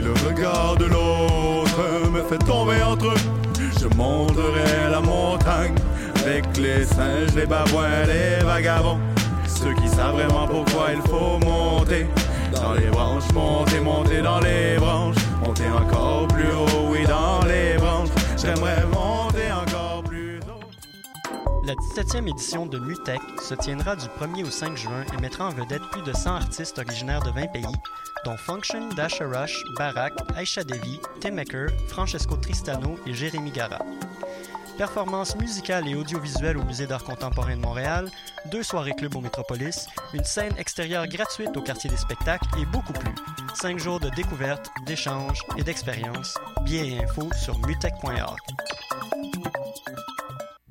le regard de l'autre me fait tomber entre eux. Je monterai la montagne avec les singes, les babouins, les vagabonds. Ceux qui savent vraiment pourquoi il faut monter dans les branches, monter, monter dans les branches, monter encore plus haut, oui, dans les branches. J'aimerais monter encore plus haut. La 17e édition de Mutech se tiendra du 1er au 5 juin et mettra en vedette plus de 100 artistes originaires de 20 pays, dont Function, Dasha Rush, Barak, Aisha Devi, Tim Francesco Tristano et Jérémy Gara. Performances musicales et audiovisuelles au Musée d'art contemporain de Montréal, deux soirées club au Métropolis, une scène extérieure gratuite au quartier des spectacles et beaucoup plus. Cinq jours de découverte, d'échanges et d'expériences. Billets et infos sur mutech.org.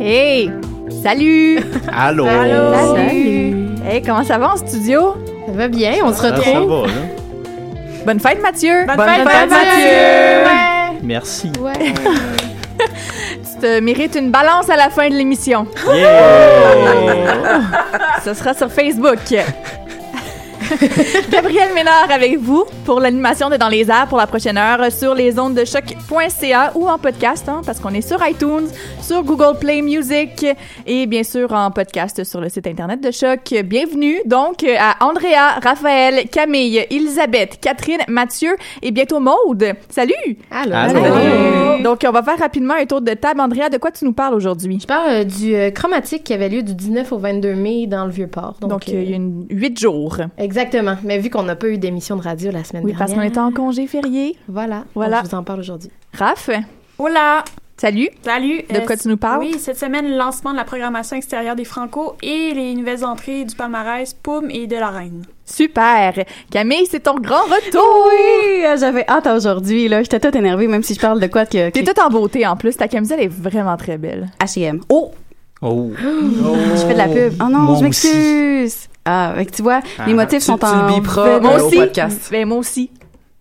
Hey! Salut! Allô? Salut! Hey, comment ça va en studio? Ça va bien, on se Ah, ça retrouve. va, là. Bonne fête, Mathieu! Bonne fête, Mathieu! Merci. Ouais. Tu te mérites une balance à la fin de l'émission. Yeah! Ce sera sur Facebook. Gabriel Ménard avec vous pour l'animation de Dans les airs pour la prochaine heure sur les ondes de choc.ca ou en podcast, hein, parce qu'on est sur iTunes, sur Google Play Music et bien sûr en podcast sur le site internet de Choc. Bienvenue donc à Andrea, Raphaël, Camille, Elisabeth, Catherine, Mathieu et bientôt Maude. Salut! Allô. Allô. Donc on va faire rapidement un tour de table. Andrea, de quoi tu nous parles aujourd'hui? Je parle euh, du euh, chromatique qui avait lieu du 19 au 22 mai dans le Vieux-Port. Donc, Donc, euh, il y a une, huit jours. Exactement. Mais vu qu'on n'a pas eu d'émission de radio la semaine Oui, parce dernière. qu'on était en congé férié. Voilà. Voilà. Donc, je vous en parle aujourd'hui. Raph, Hola! salut. Salut! De Euh, quoi tu nous parles? Oui, cette semaine, le lancement de la programmation extérieure des Franco et les nouvelles entrées du palmarès Poum et de la Reine. Super. Camille, c'est ton grand retour. Oui, euh, j'avais hâte aujourd'hui là, j'étais toute énervée même si je parle de quoi que T'es toute en beauté en plus. Ta camisole est vraiment très belle. H&M. Oh, Oh. je fais de la pub. Oh non, Moi je m'excuse. Ah, fait que tu vois, les Ah, motifs tu- sont tu en le biperas, vêtements. Moi au aussi. podcast. Ben, moi aussi.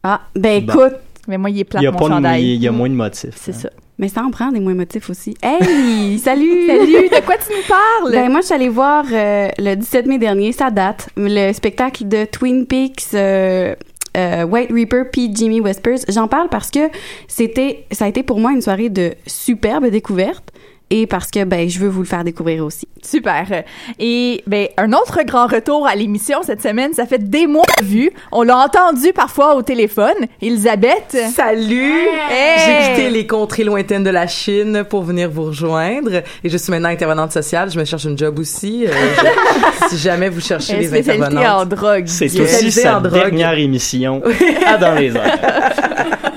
Ah, ben Bon. écoute, Mais moi, il est plat Il y a, mon pas de, chandail. il y a moins de motifs. C'est ça. mais ça en prend des moins motifs aussi. Hey, salut. Salut. De quoi tu nous parles? Ben moi, je suis allée voir euh, le 17 mai dernier, ça date, le spectacle de Twin Peaks. euh, euh, White Reaper puis Jimmy Whispers. J'en parle parce que c'était, ça a été pour moi une soirée de superbe découverte et parce que ben je veux vous le faire découvrir aussi. Super. Et ben un autre grand retour à l'émission cette semaine, ça fait des mois vu. On l'a entendu parfois au téléphone. Elisabeth. Salut! Hey! J'ai quitté les contrées lointaines de la Chine pour venir vous rejoindre et je suis maintenant intervenante sociale. Je me cherche une job aussi. euh, je- si jamais vous cherchez les spécialisée en intervenantes. drogue. C'est aussi sa dernière émission à Dans les airs.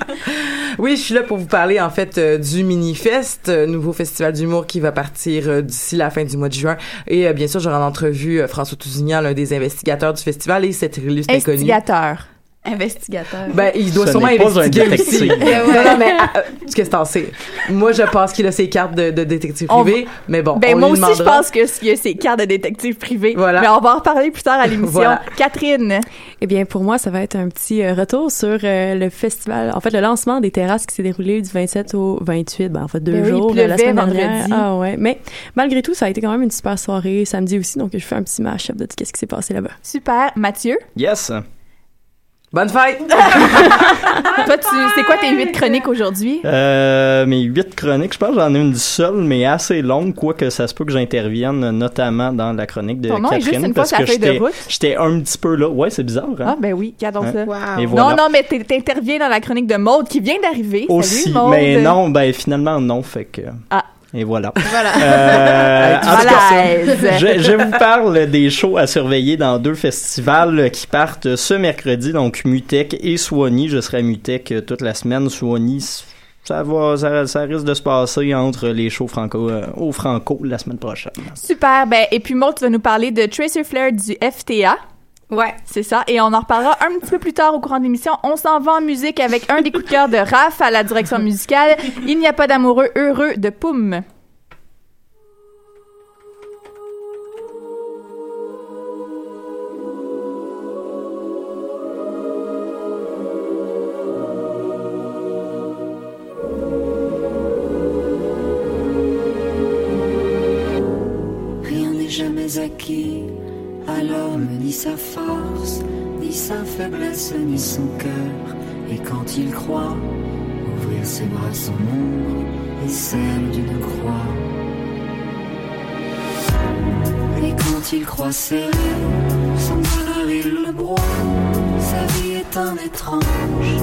Oui, je suis là pour vous parler en fait euh, du Minifest, euh, nouveau festival d'humour qui va partir euh, d'ici la fin du mois de juin. Et bien sûr, j'aurai en entrevue François Tousignan, l'un des investigateurs du festival, et cette illustre inconnue. Instigateur. Investigateur. Ben, il doit Ce sûrement n'est pas un investiguer aussi. détective. non, non, mais euh, euh, qu'est-ce que t'en sais? Moi, je pense qu'il a ses cartes de, de détective On privé, mais bon, Ben on moi lui aussi je pense que il y a ces cartes de détective privé. Voilà. Mais on va en reparler plus tard à l'émission. Voilà. Catherine. Eh bien, pour moi, ça va être un petit euh, retour sur euh, le festival, en fait, le lancement des terrasses qui s'est déroulé du 27 au 28, ben, en fait, deux Ben oui, il jours, pleuvait euh, la semaine dernière. vendredi. Ah ouais, mais malgré tout, ça a été quand même une super soirée samedi aussi, donc je fais un petit mash-up de tout ce qui s'est passé là-bas. Super. Mathieu? Yes. Bonne fête! Toi, tu, c'est quoi tes huit chroniques aujourd'hui? Euh, mes huit chroniques, je pense que j'en ai une seule, mais assez longue, quoique ça se peut que j'intervienne notamment dans la chronique de Ton nom est Catherine. juste une fois parce sur la que feuille de j'étais- route. J'étais un petit peu là. Ouais, c'est bizarre, hein? Ah, ben oui, Hein? ça. Et voilà. Non, non, mais t'es- t'interviens dans la chronique de Maude qui vient d'arriver. Aussi, Salut, Maude. mais non, ben finalement non, fait que... Ah. Et voilà. Voilà. Euh, cas, je, je vous parle des shows à surveiller dans deux festivals qui partent ce mercredi, donc Mutec et Swanee. Je serai à Mutec toute la semaine. Swanee, ça va, ça, ça risque de se passer entre les shows franco, euh, au Franco la semaine prochaine. Super. Ben, et puis Maud, tu vas nous parler de Tracer Flair du FTA. Ouais. C'est ça. Et on en reparlera un petit peu plus tard au courant de l'émission. On s'en va en musique avec un des coups de cœur de Raph à la direction musicale. Il n'y a pas d'amoureux heureux de Poum. Faiblesse, ni son cœur. Et quand il croit, ouvrir ses bras, son ombre et celle d'une croix. Et quand il croit serrer, son malheur il le broie. Sa vie est un étrange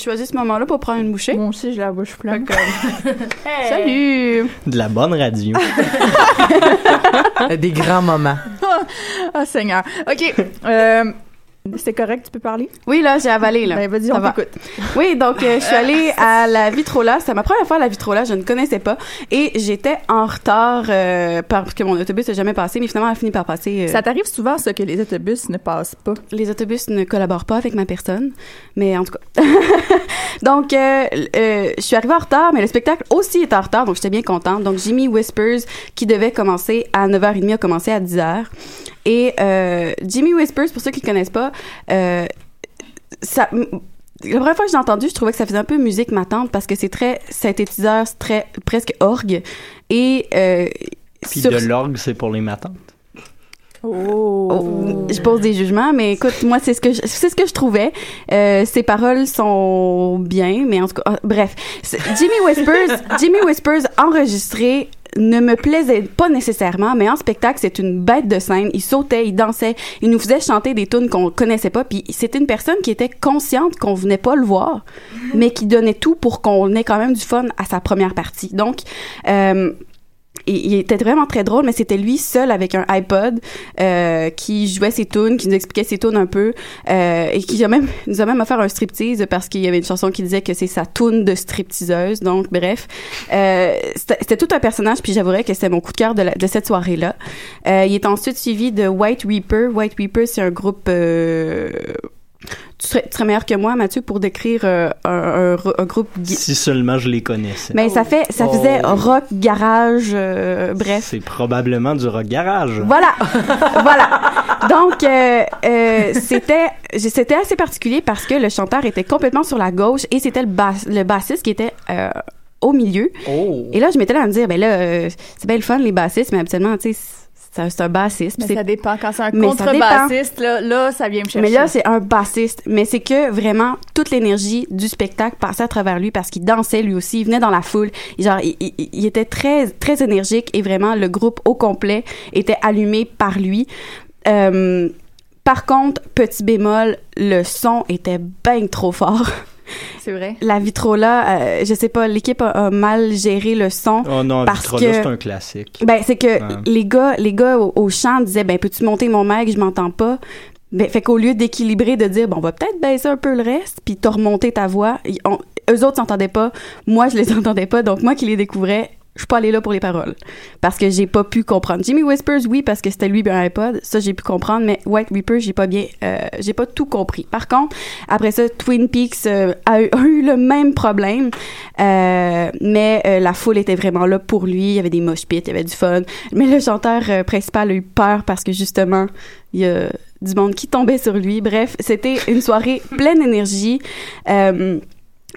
choisi ce moment-là pour prendre une bouchée. Moi aussi, j'ai la bouche pleine. Salut! De la bonne radio. Des grands moments. Ah, Seigneur. OK. Euh, c'est correct, tu peux parler? Oui, là, j'ai avalé, là. Ben, vas-y, on va. t'écoute. Oui, donc euh, je suis allée à la Vitrola. C'est ma première fois à la Vitrola, je ne connaissais pas. Et j'étais en retard euh, parce que mon autobus n'a jamais passé, mais finalement, elle a fini par passer. euh, Ça t'arrive souvent, ça, que les autobus ne passent pas? les autobus ne collaborent pas avec ma personne, mais en tout cas. donc, je suis arrivée en retard, mais le spectacle aussi est en retard, donc j'étais bien contente. Donc, Jimmy Whispers, qui devait commencer à 9h30, a commencé à 10h. Et euh, Jimmy Whispers, pour ceux qui ne connaissent pas, euh, ça... La première fois que j'ai entendu, je trouvais que ça faisait un peu musique matante parce que c'est très synthétiseur, c'est très presque orgue. Et euh, Puis sur- de l'orgue, c'est pour les matantes. Oh. je pose des jugements, mais écoute, moi, c'est ce que je, c'est ce que je trouvais. Euh, ses paroles sont bien, mais en tout cas, ah, bref. Jimmy Whispers, Jimmy Whispers enregistré ne me plaisait pas nécessairement, mais en spectacle, c'est une bête de scène. Il sautait, il dansait, il nous faisait chanter des tunes qu'on connaissait pas. Puis c'était une personne qui était consciente qu'on venait pas le voir, mais qui donnait tout pour qu'on ait quand même du fun à sa première partie. Donc, euh, il, était vraiment très drôle, mais c'était lui seul avec un iPod euh, qui jouait ses tunes, qui nous expliquait ses tunes un peu, euh, et qui nous a même offert un striptease parce qu'il y avait une chanson qui disait que c'est sa tune de stripteaseuse. Donc, bref, euh, c'était tout un personnage, puis j'avouerais que c'était mon coup de cœur de, de cette soirée-là. Euh, il est ensuite suivi de White Reaper. White Reaper, c'est un groupe... tu serais, tu serais meilleur que moi, Mathieu, pour décrire euh, un, un- un groupe Si seulement je les connaissais. mais ça fait, ça Oh. faisait rock, garage, euh, bref. C'est probablement du rock garage. Voilà, voilà. Donc euh, euh, c'était, c'était assez particulier parce que le chanteur était complètement sur la gauche et c'était le bass, le bassiste qui était euh, au milieu. Oh. Et là, je m'étais là à me dire, ben là, c'est bien le fun les bassistes, mais habituellement, tu sais, c'est un- bassiste. Mais ça dépend. Quand c'est un contrebassiste, là, là, ça vient me chercher. mais là, c'est un bassiste. Mais c'est que vraiment, toute l'énergie du spectacle passait à travers lui parce qu'il dansait lui aussi. Il venait dans la foule. Genre, il, il- il était très, très énergique et vraiment, le groupe au complet était allumé par lui. Euh, par contre, petit bémol, le son était bien trop fort. C'est vrai. La Vitrola, euh, je sais pas, l'équipe a, a mal géré le son. Oh non, parce Vitrola, que c'est un classique. ben, c'est que Ouais. les gars, les gars au, au chant disaient, ben, peux-tu monter mon mic, je m'entends pas. Ben, fait qu'au lieu d'équilibrer, de dire, bon, on va peut-être baisser un peu le reste, puis t'as remonté ta voix, on- eux autres s'entendaient pas, moi, je les entendais pas, donc moi qui les découvrais, je suis pas allée là pour les paroles. Parce que j'ai pas pu comprendre. Jimmy Whispers, oui, parce que c'était lui un iPod, ça j'ai pu comprendre, mais White Reaper, j'ai pas bien, euh, j'ai pas tout compris. Par contre, après ça, Twin Peaks euh, a, eu, le même problème, euh, mais euh, la foule était vraiment là pour lui, il y avait des mosh pits, il y avait du fun, mais le chanteur principal a eu peur parce que justement, il y a du monde qui tombait sur lui. Bref, c'était une soirée pleine d'énergie.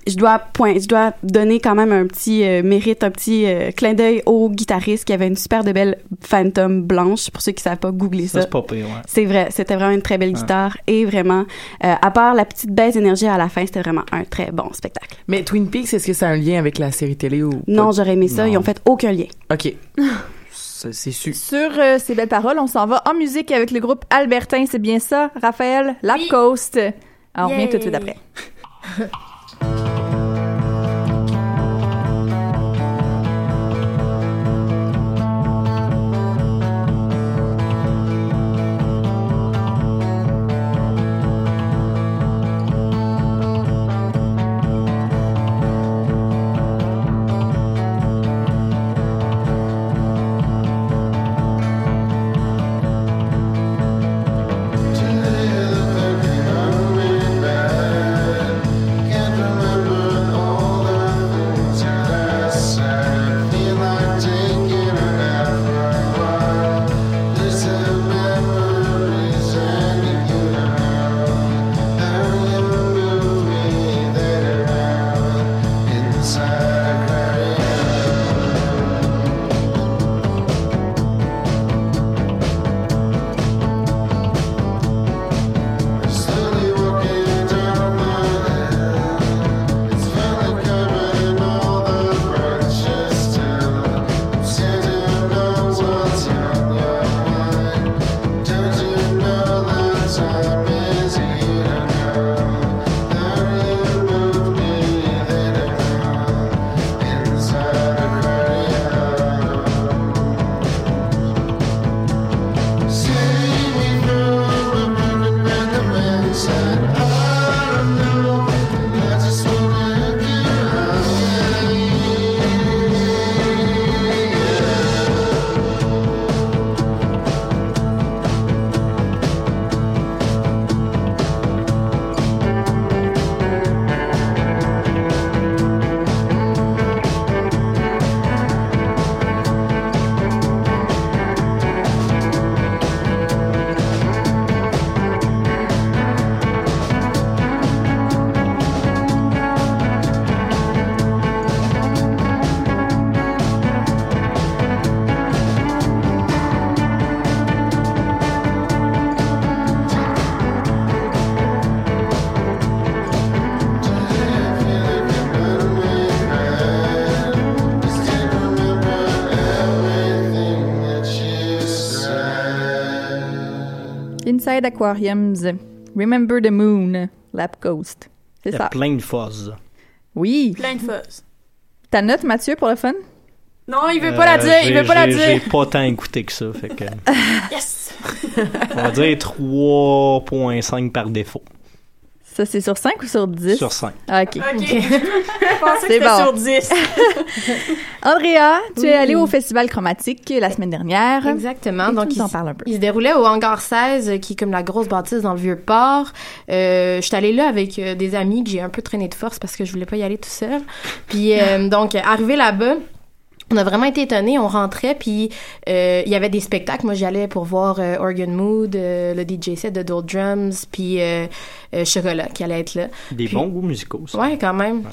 Je dois point, je dois donner quand même un petit euh, mérite, un petit euh, clin d'œil au guitariste qui avait une super de belle Phantom blanche. Pour ceux qui savent pas, googler ça. Ça, c'est pas pire, ouais. C'est vrai, c'était vraiment une très belle Ouais. guitare et vraiment, euh, à part la petite baisse d'énergie à la fin, c'était vraiment un très bon spectacle. Mais Twin Peaks, est-ce que ça a un lien avec la série télé ou Non, j'aurais aimé ça, Non. ils ont fait aucun lien. OK. C'est c'est sûr. Sur euh, ces belles paroles, on s'en va en musique avec le groupe Albertin, c'est bien ça, Raphaël Lacoste. Alors, on revient tout de suite après. Thank you. Inside Aquariums. Remember the Moon. Lap Coast. C'est ça. plein de fuzz. Oui. Plein de fuzz. Ta note, Mathieu, pour le fun? Non, il veut pas la Euh, dire, il veut pas la j'ai- J'ai dire. pas tant écouté que ça, fait que... Yes! On va dire 3.5 par défaut. Ça, c'est sur 5 ou sur 10? Sur 5. Ah, OK. OK. Je pensais que C'est c'était bon. sur 10. Andrea, tu Oui. es allée au Festival Chromatique la semaine dernière. Exactement. Et Donc, tu il, en un peu. il se déroulait au hangar 16, euh, qui est comme la grosse bâtisse dans le Vieux-Port. Euh, je suis allée là avec euh, des amis que j'ai un peu traîné de force parce que je voulais pas y aller tout seul. Puis, euh, donc, arrivé là-bas, on a vraiment été étonnés. On rentrait, puis euh, il y avait des spectacles. Moi, j'y allais pour voir euh, Organ Mood, euh, le DJ set de Dual Drums, puis Chocolat qui allait être là. Des Puis- bons goûts musicaux, ça. Ouais, quand même.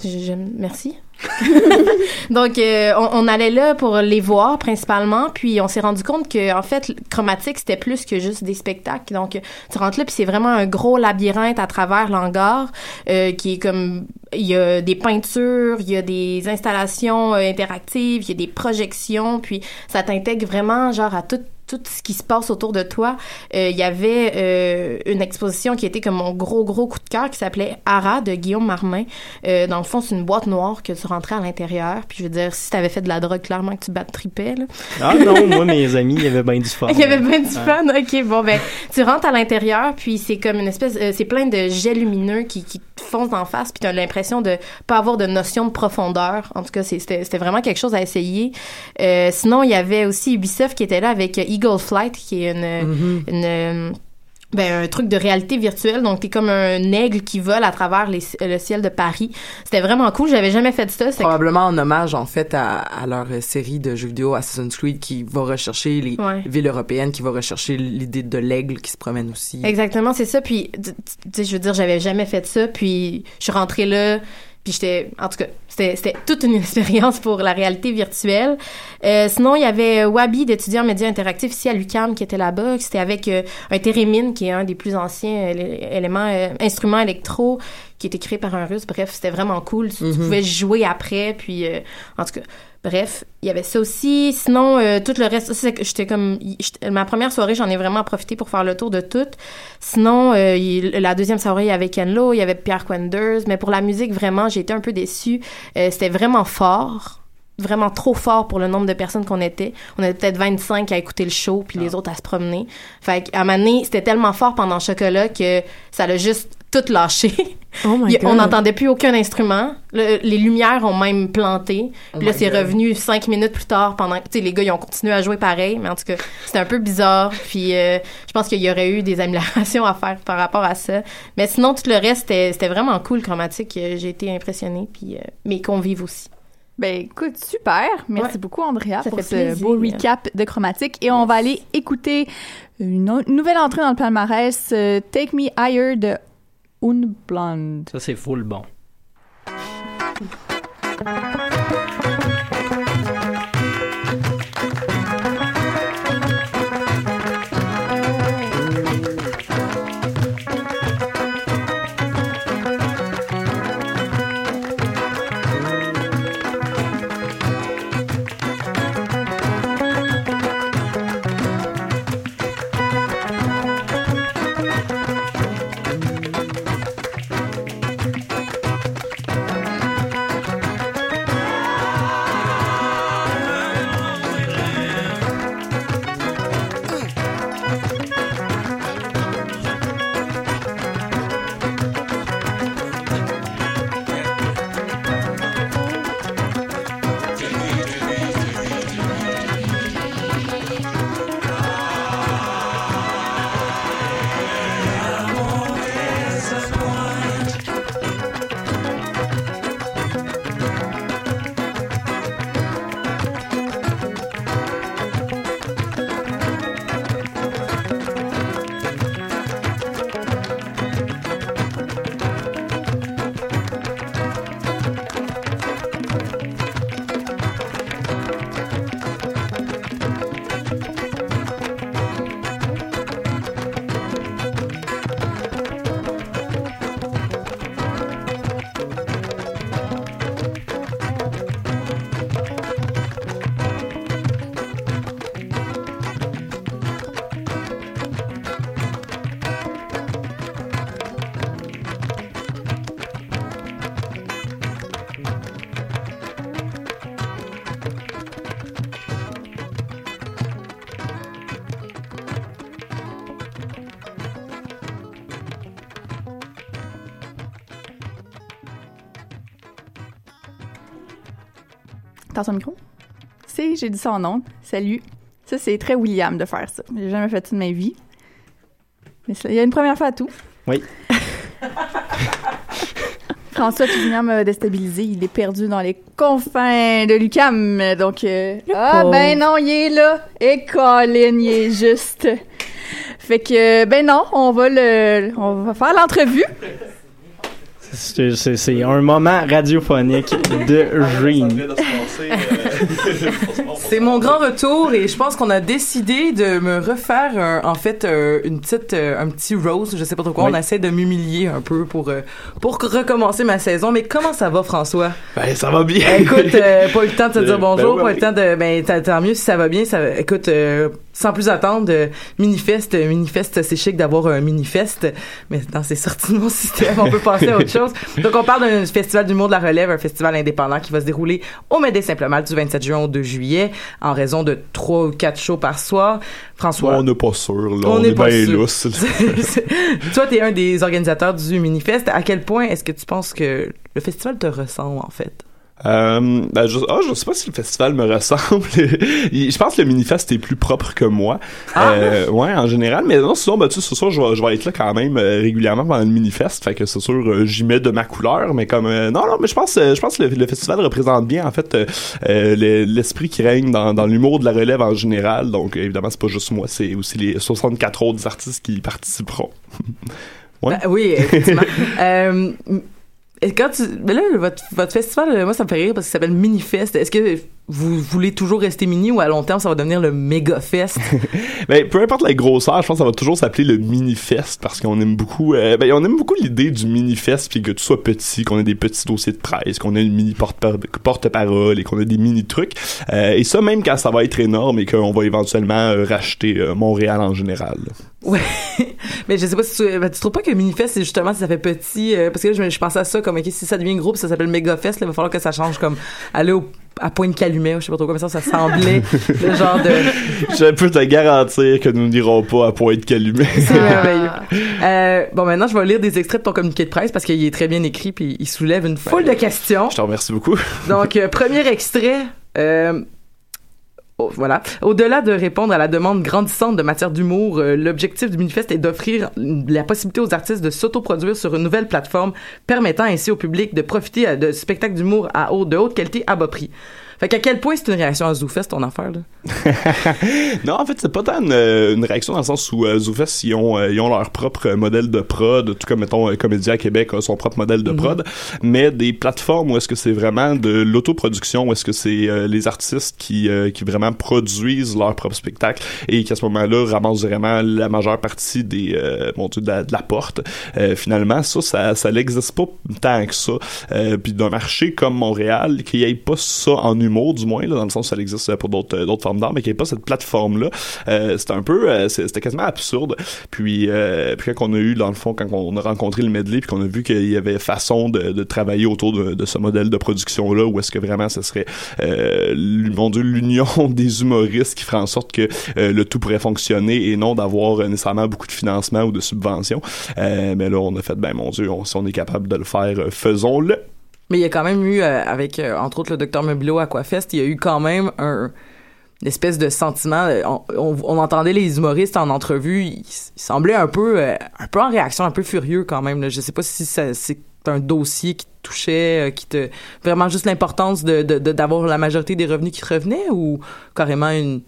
Merci. Donc, euh, on, allait là pour les voir principalement, puis on s'est rendu compte que en fait, chromatique c'était plus que juste des spectacles. Donc, tu rentres là, puis c'est vraiment un gros labyrinthe à travers l'hangar euh, qui est comme il y a des peintures, il y a des installations euh, interactives, il y a des projections, puis ça t'intègre vraiment genre à tout tout ce qui se passe autour de toi. Euh, Il y avait euh, une exposition qui était comme mon gros, gros coup de cœur qui s'appelait Ara de Guillaume Marmin. Euh, dans le fond, c'est une boîte noire que tu rentrais à l'intérieur. Puis je veux dire, si t'avais fait de la drogue, clairement que tu battes tripais, là. Ah non, moi, mes amis, il y avait bien du fun. Il y avait bien du fun. OK, bon, ben, tu rentres à l'intérieur, puis c'est comme une espèce... euh, c'est plein de jets lumineux qui, qui te foncent en face, puis t'as l'impression de pas avoir de notion de profondeur. En tout cas, c'était vraiment quelque chose à essayer. Sinon, il y avait aussi Ubisoft qui était là avec euh, Eagle Flight, qui est une... Mhm. une euh, ben, un truc de réalité virtuelle. Donc, t'es comme un aigle qui vole à travers les- le ciel de Paris. C'était vraiment cool. J'avais jamais fait ça. Probablement en hommage, en fait, à, à leur série de jeux vidéo Assassin's Creed qui va rechercher les Ouais. villes européennes, qui va rechercher l'idée de l'aigle qui se promène aussi. Exactement, c'est ça. Puis, tu tu sais, je veux dire, j'avais jamais fait ça. Puis, je suis rentrée là. Puis, j'étais, en tout cas, c'était toute une expérience pour la réalité virtuelle. Euh, sinon, il y avait Wabi d'étudiants en médias interactifs ici à l'UQAM qui était là-bas. C'était avec euh, un Térémine, qui est un des plus anciens euh, élé- éléments, euh, instruments électro, qui était créé par un russe. Bref, c'était vraiment cool. Tu, tu Mhm. pouvais jouer après. Puis, euh, en tout cas, bref, il y avait ça aussi. Sinon, euh, tout le reste, c'est que j'étais comme, ma première soirée, j'en ai vraiment profité pour faire le tour de tout. Sinon, euh, il- la deuxième soirée, il y avait Ken Lo, il y avait Pierre Quenders, mais pour la musique, vraiment, j'ai été un peu déçue. Euh, c'était vraiment fort. Vraiment trop fort pour le nombre de personnes qu'on était. On était peut-être 25 à écouter le show, puis les autres à se promener. Fait qu'à un moment c'était tellement fort pendant Chocolat que ça l'a juste tout lâché. Oh my on God. n'entendait plus aucun instrument. Le- les lumières ont même planté. Oh Puis là, c'est revenu cinq minutes plus tard pendant que, tu sais, les gars, ils ont continué à jouer pareil. Mais en tout cas, c'était un peu bizarre. Puis euh, je pense qu'il y aurait eu des améliorations à faire par rapport à ça. Mais sinon, tout le reste, c'était vraiment cool, chromatique. Euh, J'ai été impressionnée. Puis euh, mes convives aussi. Ben écoute, super. Merci beaucoup, Andrea, Ça pour ce plaisir. beau recap de chromatique. Et on va aller écouter une nouvelle entrée dans le palmarès, euh, Take Me Higher de Unblonde. Ça, c'est full bon. Attention au micro? C'est, j'ai dit ça en ondes. Salut. Ça, c'est très William de faire ça. J'ai jamais fait ça de ma vie. Mais il y a une première fois à tout. Oui. François Tousignan m'a déstabilisé. Il est perdu dans les confins de Lucam. Donc, euh, ah pauvre. ben non, il est là. Et Colin, il est juste. Fait que, ben non, on va le, on va faire l'entrevue. C'est un moment radiophonique de Dream. C'est mon grand retour et je pense qu'on a décidé de me refaire un- en fait euh, une petite euh, un petit rose, je sais pas trop quoi. Oui. On essaie de m'humilier un peu pour euh, pour recommencer ma saison. Mais comment ça va, François? Ben, ça va bien. Écoute, euh, pas eu le temps de te Euh, dire bonjour, ben pas eu le temps de ben tant- tant mieux si ça va bien. Ça, écoute, euh, sans plus attendre, euh, Minifest, euh, Minifest, c'est chic d'avoir un Minifest, mais dans c'est sorti de mon système, on peut passer à autre chose. Donc on parle d'un festival d'humour de la relève, un festival indépendant qui va se dérouler au Médé Simplement du 27 juin au 2 juillet, en raison de trois ou quatre shows par soir. François. On n'est pas sûr, là. On On, n'est est pas bien sûr. lousse. Toi, t'es un des organisateurs du Minifest. À quel point est-ce que tu penses que le festival te ressemble, en fait? Euh, ben, je, ah, je sais pas si le festival me ressemble. je pense que le Minifest est plus propre que moi. Ah! Euh, ouais, en général. Mais non, sinon, ben, tu sais, c'est sûr, je vais, je vais être là quand même euh, régulièrement pendant le Minifest. Fait que c'est sûr, euh, j'y mets de ma couleur. Mais comme, euh, non, non, mais je pense, euh, je pense que le, le festival représente bien, en fait, le- l'esprit qui règne dans, dans l'humour de la relève en général. Donc, évidemment, c'est pas juste moi, c'est aussi les 64 autres artistes qui y participeront. Ouais. Ben oui, effectivement. et quand tu, mais là, votre, votre festival, euh, moi, ça me fait rire parce qu'il s'appelle Minifest. Est-ce que vous voulez toujours rester mini ou à long terme, ça va devenir le Méga Fest? Ben, peu importe la grosseur, je pense que ça va toujours s'appeler le mini-fest parce qu'on aime beaucoup, euh, ben, on aime beaucoup l'idée du mini-fest puis que tout soit petit, qu'on ait des petits dossiers de presse, qu'on ait une mini porte- porte-parole et qu'on ait des mini-trucs. Euh, et ça, même quand ça va être énorme et qu'on va éventuellement euh, racheter Montréal en général. Ouais. mais je sais pas si tu, ben, tu trouves pas que Minifest, c'est justement si ça fait petit, parce que là, je, je pensais à ça comme, ok, si ça devient groupe, ça s'appelle Méga Fest, là, il va falloir que ça change comme aller au, à Pointe-Calumet, ou je sais pas trop quoi, mais ça, ça semblait le genre de, Je peux te garantir que nous n'irons pas à Pointe-Calumet. C'est merveilleux. Euh, bon, maintenant, je vais lire des extraits de ton communiqué de presse parce qu'il est très bien écrit puis il soulève une foule de questions. Je te remercie beaucoup. Donc, euh, premier extrait. euh, oh. Au-delà de répondre à la demande grandissante de matière d'humour, euh, l'objectif du Minifest est d'offrir la possibilité aux artistes de s'autoproduire sur une nouvelle plateforme, permettant ainsi au public de profiter euh, de spectacles d'humour à de haute qualité à bas prix. Fait qu'à quel point c'est une réaction à ZooFest, ton affaire, là? non, en fait, c'est pas tant une, euh, une réaction dans le sens où euh, ZooFest, ils ont, euh, ils ont leur propre modèle de prod, tout comme, mettons, euh, Comédia Québec a son propre modèle de prod, mais des plateformes où est-ce que c'est vraiment de l'autoproduction, où est-ce que c'est euh, les artistes qui, qui vraiment produisent leur propre spectacle et qui, à ce moment-là, ramassent vraiment la majeure partie des, bon Dieu, de la, de la porte. Finalement, ça, ça, ça n'existe pas tant que ça. Puis d'un marché comme Montréal, qu'il n'y ait pas ça en humour, du moins, là, dans le sens où ça existe pour d'autres euh, d'autres formes d'art, mais qu'il n'y ait pas cette plateforme-là, euh, c'était un peu, euh, c'était quasiment absurde. Puis, puis quand on a eu, dans le fond, quand on a rencontré le medley, puis qu'on a vu qu'il y avait façon de, de travailler autour de, de ce modèle de production-là, où est-ce que vraiment ce serait, mon Dieu, l'union des humoristes qui ferait en sorte que le tout pourrait fonctionner et non d'avoir nécessairement beaucoup de financement ou de subventions. Mais là, on a fait, ben mon Dieu, on- si on est capable de le faire, faisons-le. Mais il y a quand même eu, euh, avec euh, entre autres le docteur Meublot à Aquafest, il y a eu quand même un une espèce de sentiment. euh, On, on- on entendait les humoristes en entrevue, ils, semblaient un peu, euh, un peu en réaction, un peu furieux quand même. Là. Je sais pas si c'est un dossier qui te touchait, euh, qui te vraiment juste l'importance de de- de- d'avoir la majorité des revenus qui te revenaient ou carrément une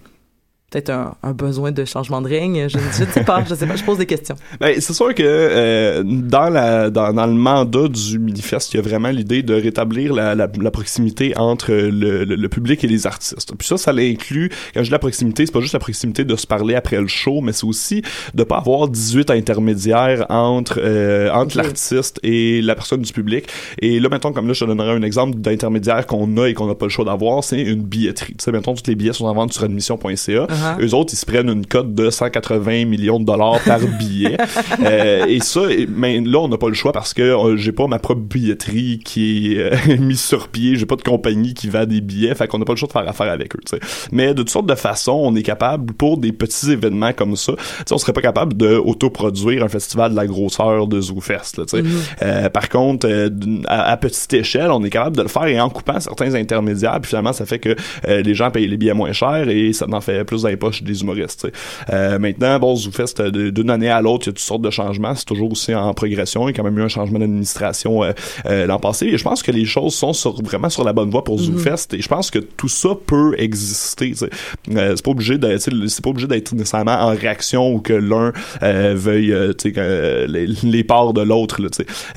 peut-être un, un besoin de changement de règne. Je, ne sais pas, je sais pas, je pose des questions. Ben, c'est sûr que euh, dans, la, dans, dans le mandat du Minifest, il y a vraiment l'idée de rétablir la, la, la proximité entre le, le, le public et les artistes. Puis ça, ça l'inclut, quand je dis la proximité, c'est pas juste la proximité de se parler après le show, mais c'est aussi de pas avoir 18 intermédiaires entre, euh, entre l'artiste et la personne du public. Et là, mettons, comme là, je te donnerai un exemple d'intermédiaire qu'on a et qu'on n'a pas le choix d'avoir, c'est une billetterie. Tu sais, mettons, tous les billets sont en vente sur admission.ca. Uh-huh. Uh-huh. Eux autres, ils se prennent une cote de 180 millions de dollars par billet. Euh, et ça, mais là, on n'a pas le choix parce que euh, j'ai pas ma propre billetterie qui est euh, mise sur pied. J'ai pas de compagnie qui vend des billets. Fait qu'on n'a pas le choix de faire affaire avec eux. tu sais. Mais de toutes sortes de façons, on est capable, pour des petits événements comme ça, on serait pas capable de autoproduire un festival de la grosseur de ZooFest. Là. Mhm. Euh, par contre, euh, à, à petite échelle, on est capable de le faire et en coupant certains intermédiaires, puis finalement, ça fait que euh, les gens payent les billets moins cher et ça en fait plus les poches des humoristes. Euh, maintenant, bon, ZooFest, euh, d'une année à l'autre, il y a toutes sortes de changements. C'est toujours aussi en progression. Il y a quand même eu un changement d'administration euh, euh, l'an passé. Et je pense que les choses sont sur, vraiment sur la bonne voie pour Mhm. ZooFest. Et je pense que tout ça peut exister. Euh, c'est pas obligé c'est pas obligé d'être nécessairement en réaction ou que l'un euh, veuille les, les parts de l'autre.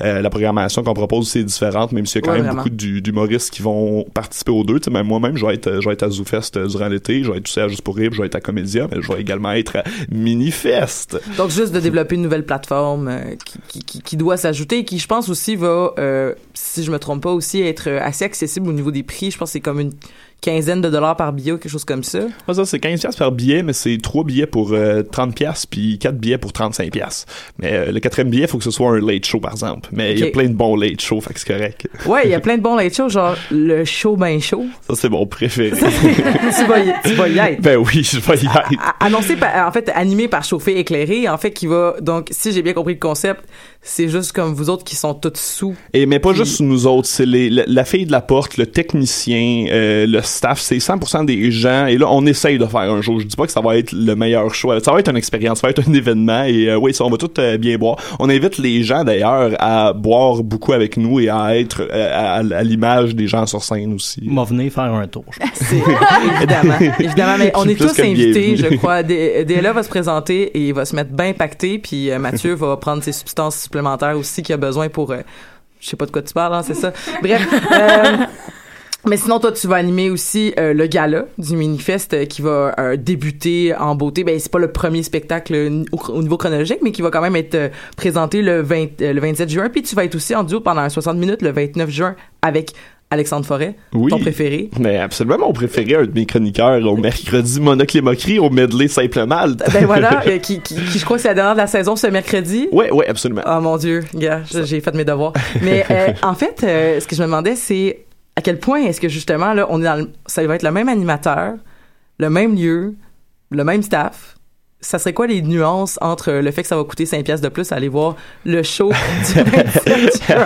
Euh, la programmation qu'on propose c'est différente, même s'il y a quand Ouais, même vraiment. beaucoup d'humoristes qui vont participer aux deux. Même moi-même, je vais être, je vais être à ZooFest euh, durant l'été, je vais être aussi à Juste pour Rire, je vais être à Comédia, mais je vais également être à Minifest. Donc juste de développer une nouvelle plateforme euh, qui doit s'ajouter et qui je pense aussi va, euh, si je me trompe pas, aussi être euh, assez accessible au niveau des prix. Je pense que c'est comme une quinzaine de dollars par billet ou quelque chose comme ça? Ouais, ça, c'est 15 pièces par billet, mais c'est 3 billets pour euh, 30 pièces puis 4 billets pour 35 pièces. Mais euh, le quatrième billet, il faut que ce soit un late show, par exemple. Mais il y a plein de bons late shows, fait que c'est correct. Ouais, il y a plein de bons late shows, genre le show ben show. Ça, c'est mon préféré. tu, vas y, tu vas y être. ben oui, je vais y être. A- Annoncé par, en fait, animé par Chauffé Éclairé, en fait, qui va, donc, si j'ai bien compris le concept, c'est juste comme vous autres qui sont tous sous. Et mais pas juste nous autres, c'est les, la, la fille de la porte, le technicien, euh, le staff, c'est 100% des gens. Et là, on essaye de faire un show. Je dis pas que ça va être le meilleur show. Ça va être une expérience, ça va être un événement. Et euh, oui, ça, on va tout euh, bien boire. On invite les gens d'ailleurs à boire beaucoup avec nous et à être euh, à, à l'image des gens sur scène aussi. M'a venir faire un tour. je pense. évidemment, évidemment, mais on est tous invités, je crois. D- DLA va se présenter et il va se mettre bien pacté, puis euh, Mathieu va prendre ses substances aussi qu'il a besoin pour, euh, je sais pas de quoi tu parles, hein, c'est ça. Bref. euh, mais sinon, toi, tu vas animer aussi euh, le gala du Minifest euh, qui va euh, débuter en beauté. Ben, c'est pas le premier spectacle au, au niveau chronologique, mais qui va quand même être présenté le, 20, euh, le 27 juin. Puis tu vas être aussi en duo pendant 60 minutes le 29 juin avec Alexandre Forêt, Oui. ton préféré. Mais absolument mon préféré, un de mes chroniqueurs au mercredi, Monocle et Moquerie, au medley simplement. Ben voilà, euh, qui, qui, qui, je crois que c'est la dernière de la saison ce mercredi. Ouais, ouais, absolument. Oh mon Dieu, gars, j'ai fait mes devoirs. Mais euh, en fait, euh, ce que je me demandais, c'est à quel point est-ce que justement là, on est dans le- ça va être le même animateur, le même lieu, le même staff. Ça serait quoi les nuances entre le fait que ça va coûter 5 pièces de plus à aller voir le show du 27 juin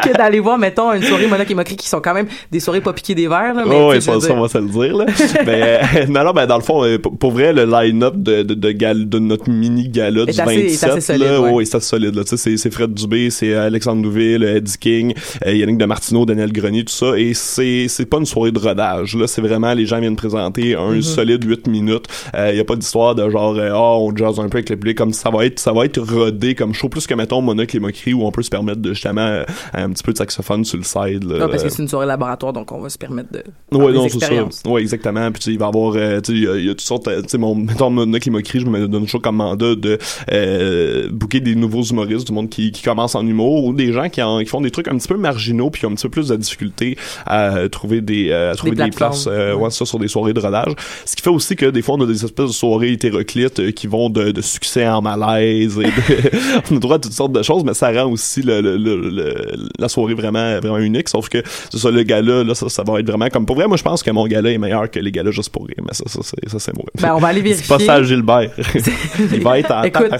que d'aller voir, mettons, une soirée Monoc et Moquerie qui sont quand même des soirées pas piquées des verres, là, mais Oh, je ça, dire- on va se le dire, là. mais, euh, non, non, ben, dans le fond, euh, pour, vrai, le line-up de, de, de, gal- de notre mini-gala du Est assez- est 27, assez solide, là, ouais. c'est solide, là. Tu sais, c'est- Fred Dubé, c'est Alexandre Nouville, Eddie King, euh, Yannick de Martineau, Daniel Grenier, tout ça. Et c'est, c'est pas une soirée de rodage, là. C'est vraiment, les gens viennent présenter un Mhm. solide 8 minutes. Il y a pas d'histoire de genre, ah, on jazz un peu avec le public, comme ça va être, ça va être rodé comme show, plus que, mettons, Monocle et Moquerie, où on peut se permettre de, justement, euh, un petit peu de saxophone sur le side, là. Ah, parce que c'est une soirée laboratoire, donc on va se permettre de. des non, c'est ça. Ouais, exactement. Puis, il va y avoir, euh, tu sais, il y a- il y, a toutes sortes, tu sais, mon, mettons, mon qui m'a crié, je me donne toujours comme mandat de, euh, booker des nouveaux humoristes, du monde qui, qui commence en humour, ou des gens qui, en- qui font des trucs un petit peu marginaux, puis qui ont un petit peu plus de difficulté à trouver des, à trouver des, places, euh, ouais, ça, sur des soirées de rodage. Ce qui fait aussi que des fois, on a des espèces de soirées hétéroclites euh, qui vont de, de succès en malaise, et de- on a droit à toutes sortes de choses, mais ça rend aussi le, le- le- le- la soirée vraiment, vraiment unique, sauf que, c'est ça, le gala, là, ça, ça va être vraiment comme, pour vrai, moi, je pense que mon gala est meilleur que les galas juste pour rire, mais ça, ça, c'est, ça, c'est moi. Ben, on va aller vérifier. pas ça, Gilbert. Il va être en écoute,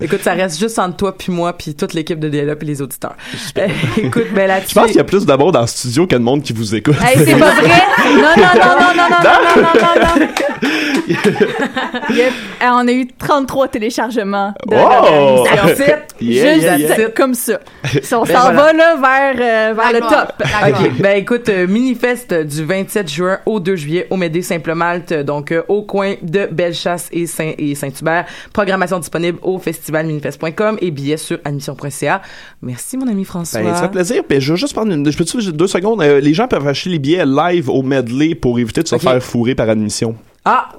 écoute, ça reste juste entre toi puis moi puis toute l'équipe de DLA puis les auditeurs. Écoute, ben là Je pense qu'il y a plus d'amour dans le studio que de monde qui vous écoute. Hey, c'est pas vrai! Non, non, non, non, non, non, non, non, non, non, non. Yep. On a eu 33 téléchargements de Oh! la. Yeah, Juste yeah, yeah. comme ça. Si on Ben s'en voilà. va là vers, euh, vers le top. OK. Ben écoute, euh, Minifest du 27 juin au 2 juillet au Médé Simple-Malte, donc euh, au coin de Bellechasse et Saint et Saint-Hubert. Programmation disponible au festivalminifest.com et billets sur admission.ca. Merci mon ami François. Ben, ça fait plaisir. Puis je veux juste prendre une, je peux-tu juste deux secondes? Euh, les gens peuvent acheter les billets live au medley pour éviter de se faire fourrer par admission. Ah,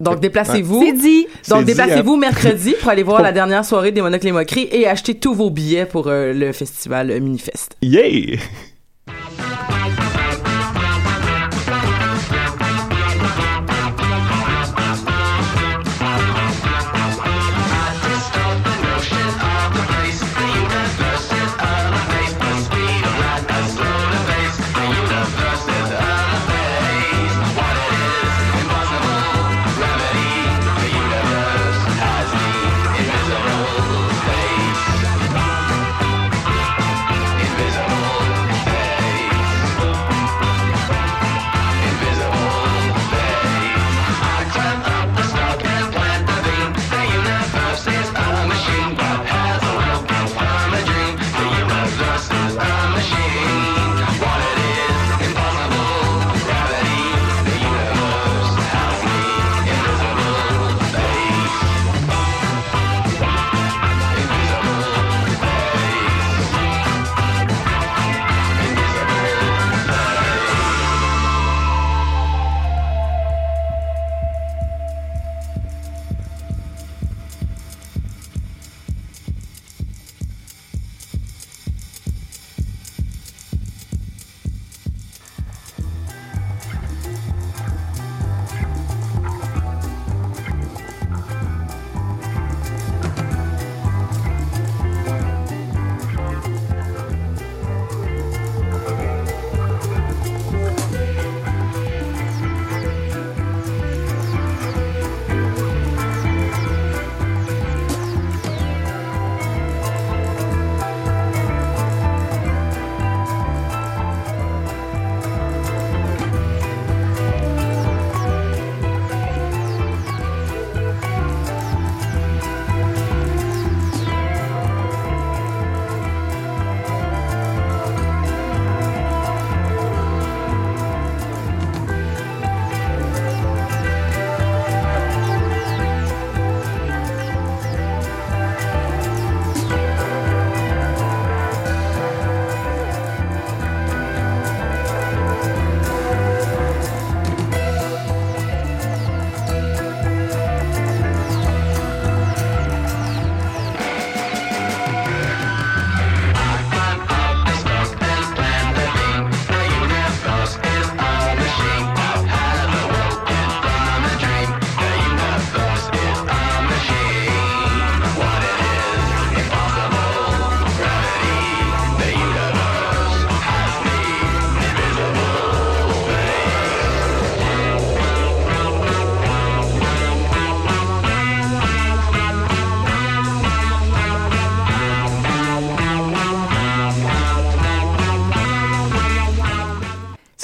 donc déplacez-vous. C'est dit. Donc dit, déplacez-vous hein. mercredi pour aller voir la dernière soirée des Monocles et Moqueries et acheter tous vos billets pour euh, le festival Minifest. Yeah!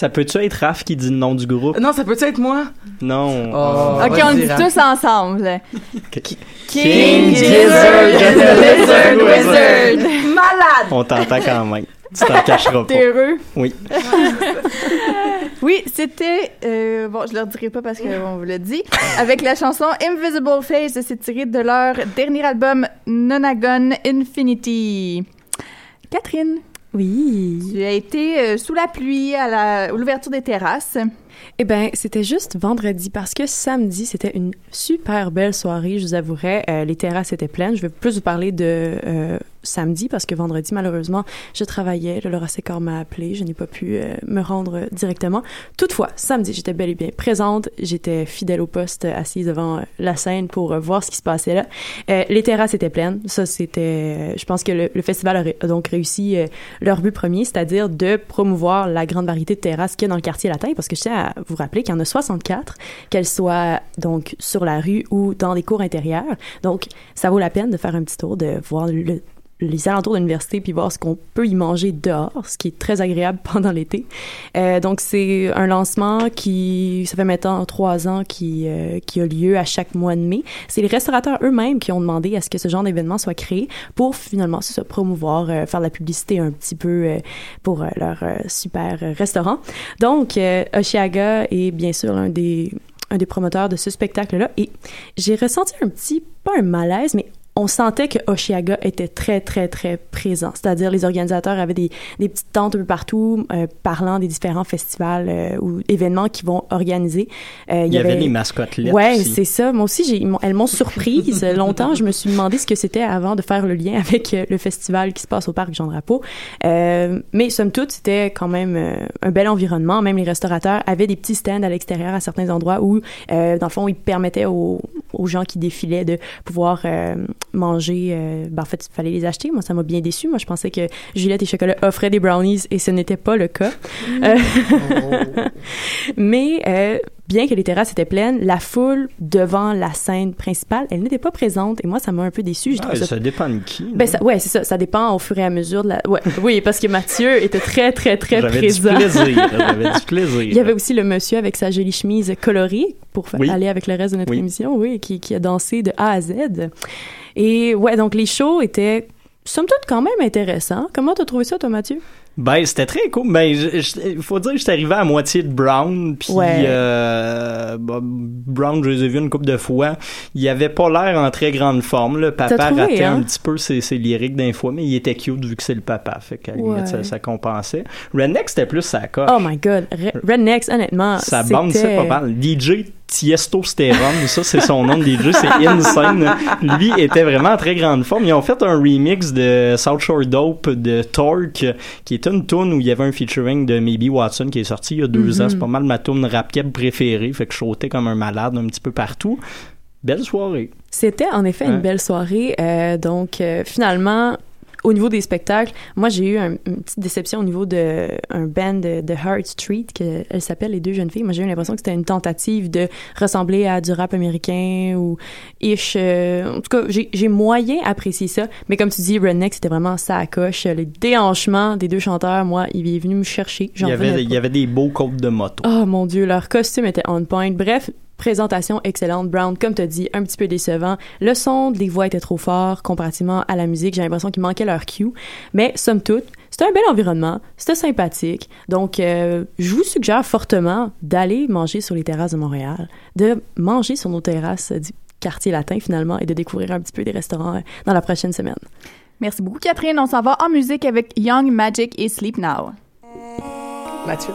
Ça peut-tu être Raph qui dit le nom du groupe? Non, ça peut être moi? Non. Oh, ok, on le dit tous ensemble. King King Gizzard Gizzard and the Lizard Wizard. Wizard. Malade! On t'entend quand même. Tu t'en cacheras pas. T'es heureux? Oui. Oui, c'était. euh, bon, je leur dirai pas parce qu'on vous l'a dit. Avec la chanson Invisible Face, c'est tiré de leur dernier album Nonagon Infinity. Catherine. Oui. As été euh, sous la pluie à l'ouverture des terrasses. Eh ben, c'était juste vendredi parce que samedi, c'était une super belle soirée, je vous avouerai. Euh, les terrasses étaient pleines. Je vais plus vous parler de euh, samedi parce que vendredi, malheureusement, je travaillais. Le Laura Sécor m'a appelé. Je n'ai pas pu euh, me rendre directement. Toutefois, samedi, j'étais bel et bien présente. J'étais fidèle au poste, assise devant la scène pour voir ce qui se passait là. Les terrasses étaient pleines. Ça, c'était... je pense que le, festival a, a donc réussi leur but premier, c'est-à-dire de promouvoir la grande variété de terrasses qu'il y a dans le quartier latin, parce que je tiens à vous rappeler qu'il y en a 64, qu'elles soient donc sur la rue ou dans des cours intérieurs. Donc, ça vaut la peine de faire un petit tour, de voir le- les alentours de l'université puis voir ce qu'on peut y manger dehors, ce qui est très agréable pendant l'été. Euh, donc c'est un lancement qui ça fait maintenant trois ans qui euh, qui a lieu à chaque mois de mai. C'est les restaurateurs eux-mêmes qui ont demandé à ce que ce genre d'événement soit créé pour finalement se promouvoir, euh, faire de la publicité un petit peu pour leur super restaurant. Donc Oshiaga est bien sûr des un des promoteurs de ce spectacle-là et j'ai ressenti un petit pas un malaise mais on sentait que Oshiaga était très, très, très présent. C'est-à-dire, les organisateurs avaient des, des petites tentes un peu partout, euh, parlant des différents festivals euh, ou événements qu'ils vont organiser. Euh, Il y avait des mascottes lettres Ouais, c'est ça. Moi aussi, j'ai, elles m'ont surprise. Longtemps, je me suis demandé ce que c'était avant de faire le lien avec euh, le festival qui se passe au parc Jean Drapeau. Euh, mais somme toute, c'était quand même euh, un bel environnement. Même les restaurateurs avaient des petits stands à l'extérieur à certains endroits où, euh, dans le fond, ils permettaient aux, aux gens qui défilaient de pouvoir euh, manger. euh, ben, en fait, il fallait les acheter. Moi, ça m'a bien déçu. Moi, je pensais que Juliette et Chocolat offraient des brownies et ce n'était pas le cas. Euh, mais euh, bien que les terrasses étaient pleines, la foule devant la scène principale, elle n'était pas présente et moi ça m'a un peu déçu. Ah, ça... dépend de qui. Ben ça, ouais, c'est ça. Ça dépend au fur et à mesure de la. Ouais, oui, parce que Mathieu était très, très, très J'avais du présent. plaisir, j'avais du plaisir. Il y avait aussi le monsieur avec sa jolie chemise colorée pour Oui. aller avec le reste de notre Oui. émission, oui, qui, qui a dansé de A à Z. Et ouais, donc les shows étaient somme toute quand même intéressants. Comment t'as trouvé ça, toi, Mathieu? Ben, c'était très cool. Ben, je- je- il faut dire que j'étais arrivé à moitié de Brown, puis Ouais. euh, bah, Brown, je les ai vus une couple de fois. Il avait pas l'air en très grande forme. Là. Papa trouvé, ratait hein? un petit peu ses, ses lyriques d'un fois, mais il était cute vu que c'est le papa. Fait qu'à limite, ça, ça compensait. Redneck, c'était plus sa coche. Oh my god, Re- honnêtement. Sa bande, c'est pas mal. DJ Tiestostérone, ça c'est son nom de DJ, c'est Insane. Lui était vraiment en très grande forme. Ils ont fait un remix de South Shore Dope de Torque, qui est une tune où il y avait un featuring de Maybe Watson qui est sorti il y a deux Mhm. ans. C'est pas mal ma tune rap préférée, fait que je sautais comme un malade un petit peu partout. Belle soirée. C'était en effet Ouais. une belle soirée. Euh, donc, euh, finalement, au niveau des spectacles, moi, j'ai eu un- une petite déception au niveau de un band de, de Heart Street, que elle s'appelle Les Deux Jeunes Filles. Moi, j'ai eu l'impression que c'était une tentative de ressembler à du rap américain ou ish. euh, en tout cas, j'ai moyen apprécié ça. Mais comme tu dis, Redneck, c'était vraiment ça à coche. Le déhanchement des deux chanteurs, moi, il est venu me chercher. Il y, avait, revenais il pas. y avait des beaux côtes de moto. Oh mon dieu, leur costume était on point. Bref, présentation excellente. Brown, comme tu dit, un petit peu décevant. Le son des voix était trop fort comparativement à la musique. J'ai l'impression qu'il manquait leur cue. Mais somme toute, c'était un bel environnement. C'était sympathique. Donc, euh, je vous suggère fortement d'aller manger sur les terrasses de Montréal, de manger sur nos terrasses du quartier latin finalement et de découvrir un petit peu des restaurants euh, dans la prochaine semaine. Merci beaucoup, Catherine. On s'en va en musique avec Young Magic et Sleep Now. Mathieu.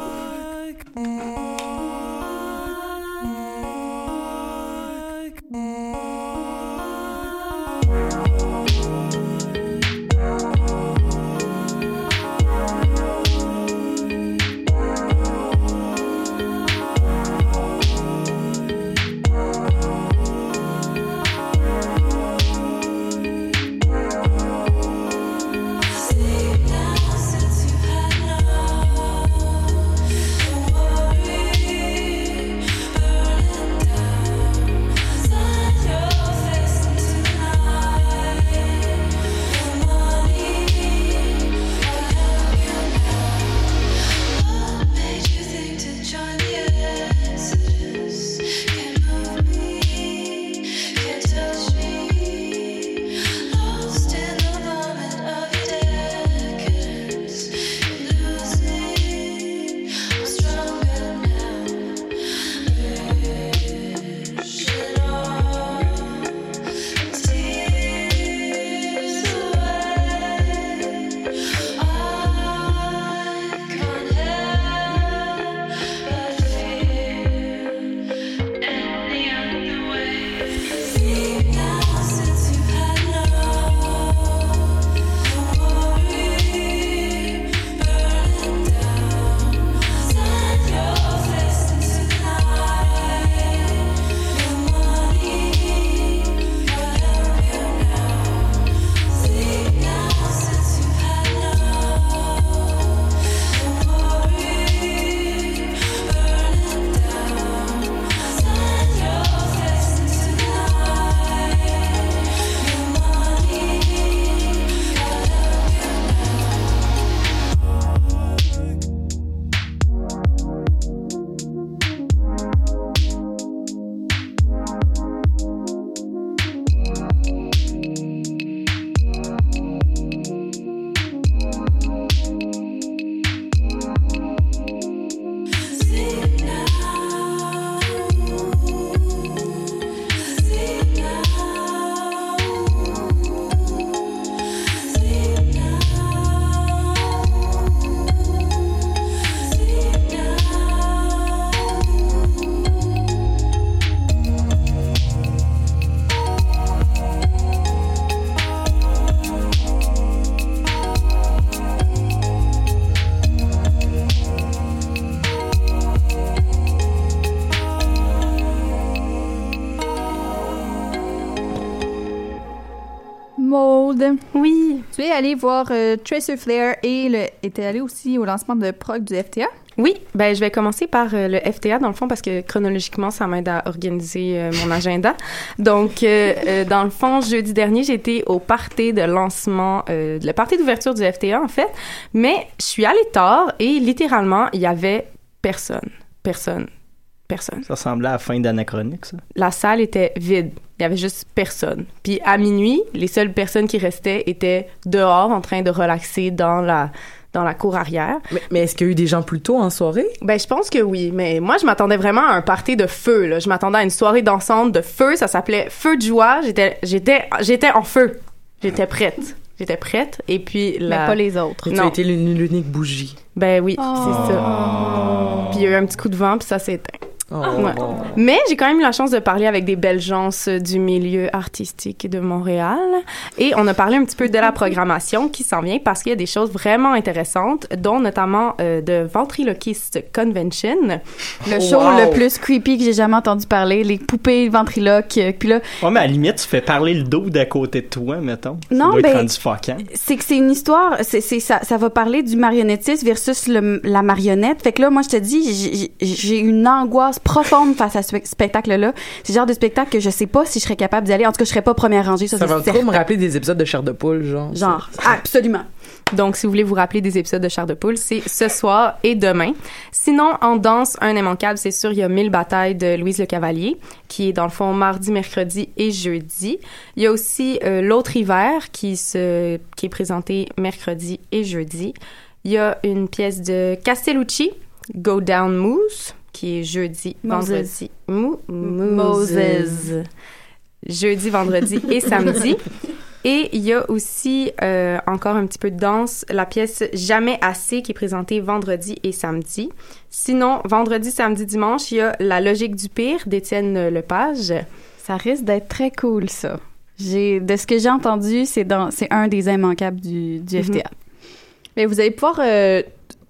Oui. Tu es allé voir euh, Tracer Flair et le, était allé aussi au lancement de prog du FTA. Oui, ben je vais commencer par euh, le FTA dans le fond parce que chronologiquement ça m'aide à organiser euh, mon agenda. Donc euh, euh, dans le fond jeudi dernier j'étais au party de lancement, euh, le party d'ouverture du FTA en fait, mais je suis allée tard et littéralement il y avait personne, personne, personne. Ça ressemblait à la fin d'anachronique, ça? La salle était vide. Il y avait juste personne. Puis à minuit, les seules personnes qui restaient étaient dehors en train de relaxer dans la dans la cour arrière. Mais, mais est-ce qu'il y a eu des gens plus tôt en soirée? Ben, je pense que oui. Mais moi, je m'attendais vraiment à un party de feu, là. Je m'attendais à une soirée dansante de feu. Ça s'appelait Feu de joie. J'étais, j'étais, j'étais en feu. J'étais prête. J'étais prête. Et puis, la... Mais pas les autres. Et tu Non. as été l'uni- l'unique bougie. Ben oui, Oh. c'est ça. Puis il y a eu un petit coup de vent, puis ça s'est éteint. Oh. Ouais. Mais j'ai quand même eu la chance de parler avec des belles gens du milieu artistique de Montréal. Et on a parlé un petit peu de la programmation qui s'en vient parce qu'il y a des choses vraiment intéressantes, dont notamment euh, de Ventriloquist Convention. Le show le plus creepy que j'ai jamais entendu parler, les poupées ventriloques. euh, Puis là, Ouais, mais à la limite, tu fais parler le dos d'à côté de toi, mettons. Ça Non, doit être ben- c'est que c'est une histoire, c'est, c'est, ça, ça va parler du marionnettiste versus le, la marionnette. Fait que là, moi, je te dis, j'ai une angoisse profonde face à ce spe- spectacle-là. C'est le genre de spectacle que je sais pas si je serais capable d'y aller. En tout cas, je serais pas première rangée, ça, Ça va trop me rappeler des épisodes de Chair de poule, genre. Genre, absolument. Donc, si vous voulez vous rappeler des épisodes de Char de Poule, c'est ce soir et demain. Sinon, en danse, un immanquable, c'est sûr, il y a Mille batailles de Louise Le Cavalier, qui est dans le fond mardi, mercredi et jeudi. Il y a aussi euh, L'autre hiver, qui, se, qui est présenté mercredi et jeudi. Il y a une pièce de Castellucci, Go Down Moose, qui est jeudi, Moses. vendredi. Mou, Moses. Jeudi, vendredi et samedi. Et il y a aussi euh, encore un petit peu de danse, la pièce Jamais assez qui est présentée vendredi et samedi. Sinon, vendredi, samedi, dimanche, il y a La logique du pire d'Étienne Lepage. Ça risque d'être très cool, ça. J'ai, de ce que j'ai entendu, c'est dans, c'est un des immanquables du, du Mhm. FTA. Mais vous allez pouvoir euh,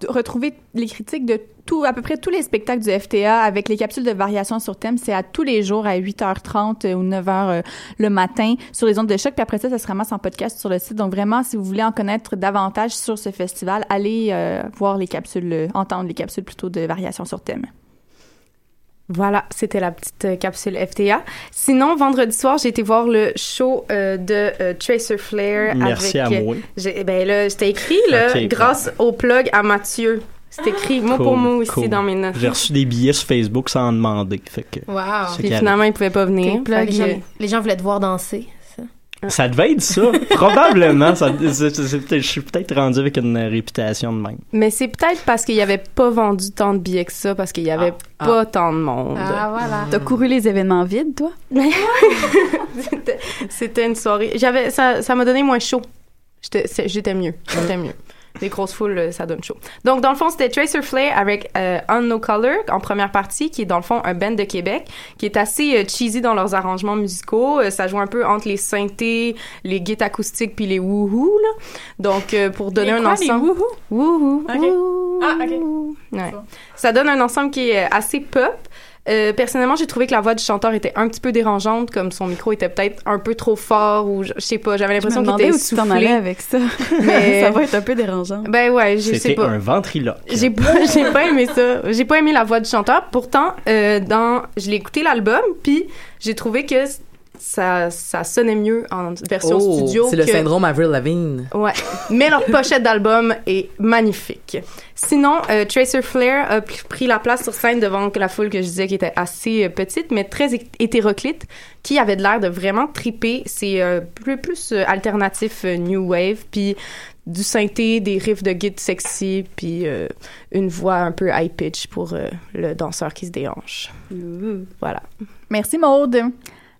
retrouver les critiques de tout, à peu près tous les spectacles du FTA avec les capsules de variation sur thème. C'est à tous les jours à 8h30 euh, ou 9h euh, le matin sur les ondes de choc. Puis après ça, ça se ramasse en podcast sur le site. Donc vraiment, si vous voulez en connaître davantage sur ce festival, allez euh, voir les capsules, euh, entendre les capsules plutôt de variation sur thème. Voilà, c'était la petite capsule FTA. Sinon, vendredi soir, j'ai été voir le show euh, de euh, Tracer Flair Merci avec... à moi. Ben là, c'était écrit, là, grâce au plug à Mathieu. C'est écrit mot pour mot ici cool. dans mes notes. J'ai reçu des billets sur Facebook sans en demander. Fait que Wow. Puis carré. finalement, il pouvait pas venir. Les, gens, que- les gens voulaient te voir danser. ça? Ça devait être ça. Probablement. Ça, je suis peut-être rendu avec une réputation de même. Mais c'est peut-être parce qu'il y avait pas vendu tant de billets que ça, parce qu'il y avait Ah. pas tant de monde. Ah, voilà. T'as couru les événements vides, toi? C'était- C'était une soirée. J'avais, ça, ça m'a donné moins chaud. J'étais mieux. J'étais mieux. Les grosses foules, euh, ça donne chaud. Donc, dans le fond, c'était Tracer Flair avec euh, On No Color en première partie, qui est dans le fond un band de Québec, qui est assez euh, cheesy dans leurs arrangements musicaux. Euh, ça joue un peu entre les synthés, les guitares acoustiques puis les woohoo, là. Donc, pour donner Les un quoi, les ensemble. woohoo? Woohoo. Ok. woohoo. Ah, ok. Ouais. Ça donne un ensemble qui est assez pop. Euh, personnellement, j'ai trouvé que la voix du chanteur était un petit peu dérangeante, comme son micro était peut-être un peu trop fort ou je je sais pas, j'avais Je me l'impression qu'il était où tu t'en allais essoufflé. avec ça. Mais- ça va être un peu dérangeant. Ben ouais, je sais C'était pas. un ventriloque. J'ai pas, j'ai pas aimé ça. J'ai pas aimé la voix du chanteur. Pourtant, euh, dans, je l'ai écouté l'album, puis j'ai trouvé que ça, ça sonnait mieux en version Oh, studio. c'est le que- syndrome Avril Lavigne. Ouais. Mais leur pochette d'album est magnifique. Sinon, euh, Tracer Flair a pris la place sur scène devant la foule que je disais qui était assez euh, petite, mais très hé- hétéroclite, qui avait de l'air de vraiment triper. C'est euh, plus, plus euh, alternatif euh, New Wave, puis du synthé, des riffs de guide sexy, puis euh, une voix un peu high pitch pour euh, le danseur qui se déhanche. Voilà. Merci Maude.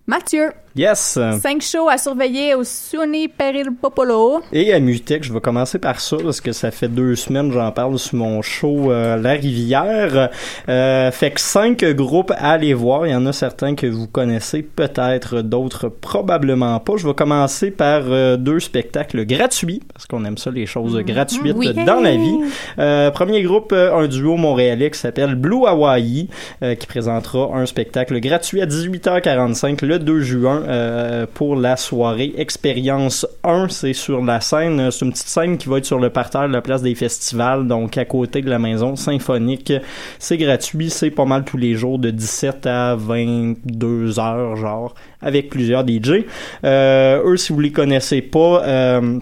Mathieu, Yes. cinq shows à surveiller au Suni Peril Popolo. Et à Mutech, je vais commencer par ça parce que ça fait deux semaines que j'en parle sur mon show euh, La Rivière. Euh, fait que cinq groupes à aller voir. Il y en a certains que vous connaissez, peut-être d'autres probablement pas. Je vais commencer par euh, deux spectacles gratuits parce qu'on aime ça les choses gratuites Oui. dans la vie. Premier groupe, un duo montréalais qui s'appelle Blue Hawaii qui présentera un spectacle gratuit à 18h45 le le 2 juin euh, pour la soirée Expérience 1. C'est sur la scène. C'est une petite scène qui va être sur le parterre de la place des festivals, donc à côté de la maison symphonique. C'est gratuit. C'est pas mal tous les jours de 17 à 22 heures, genre, avec plusieurs DJ. Euh, eux, si vous les connaissez pas, euh,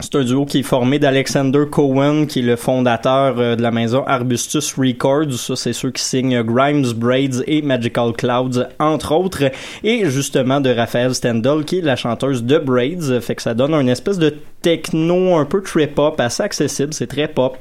c'est un duo qui est formé d'Alexander Cohen, qui est le fondateur euh, de la maison Arbustus Records. Ça, c'est ceux qui signent Grimes, Braids et Magical Clouds, entre autres. Et justement de Raphaël Stendhal, qui est la chanteuse de Braids. Fait que ça donne une espèce de techno un peu trip-hop, assez accessible. C'est très pop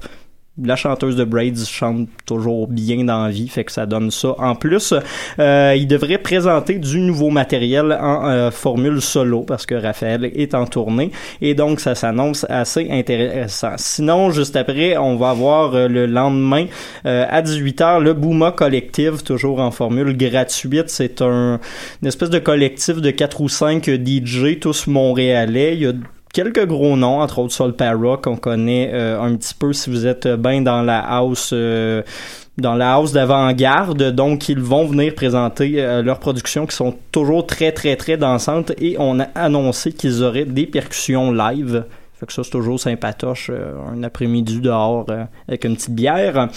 la chanteuse de Braids chante toujours bien dans la vie, fait que ça donne ça. En plus, euh, il devrait présenter du nouveau matériel en euh, formule solo parce que Raphaël est en tournée et donc ça s'annonce assez intéressant. Sinon, juste après, on va avoir euh, le lendemain à 18h le Booma Collective, toujours en formule gratuite. C'est un une espèce de collectif de quatre ou cinq DJ, tous montréalais. Il y a quelques gros noms, entre autres Sol Para, qu'on connaît euh, un petit peu si vous êtes bien dans la house. euh, dans la house d'avant-garde, donc ils vont venir présenter euh, leurs productions qui sont toujours très très très dansantes et on a annoncé qu'ils auraient des percussions live. Fait que ça, c'est toujours sympatoche, euh, un après-midi dehors euh, avec une petite bière.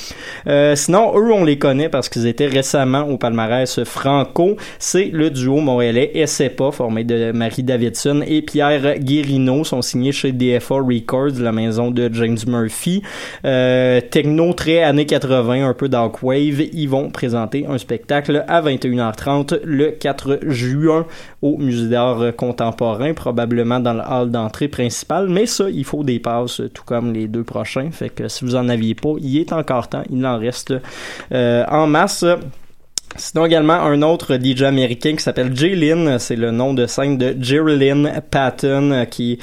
Euh, sinon, eux, on les connaît parce qu'ils étaient récemment au palmarès Franco. C'est le duo montréalais SEPA, formé de Marie Davidson et Pierre Guérino, sont signés chez DFA Records, la maison de James Murphy. Techno très années 80, un peu dark wave. Ils vont présenter un spectacle à 21h30 le 4 juin au Musée d'art contemporain, probablement dans le hall d'entrée principal. Mais il faut des passes, tout comme les deux prochains. Fait que si vous en aviez pas, il est encore temps. Il en reste euh, en masse. Sinon également un autre DJ américain qui s'appelle Jaylin, c'est le nom de scène de Geraldine Patton euh, qui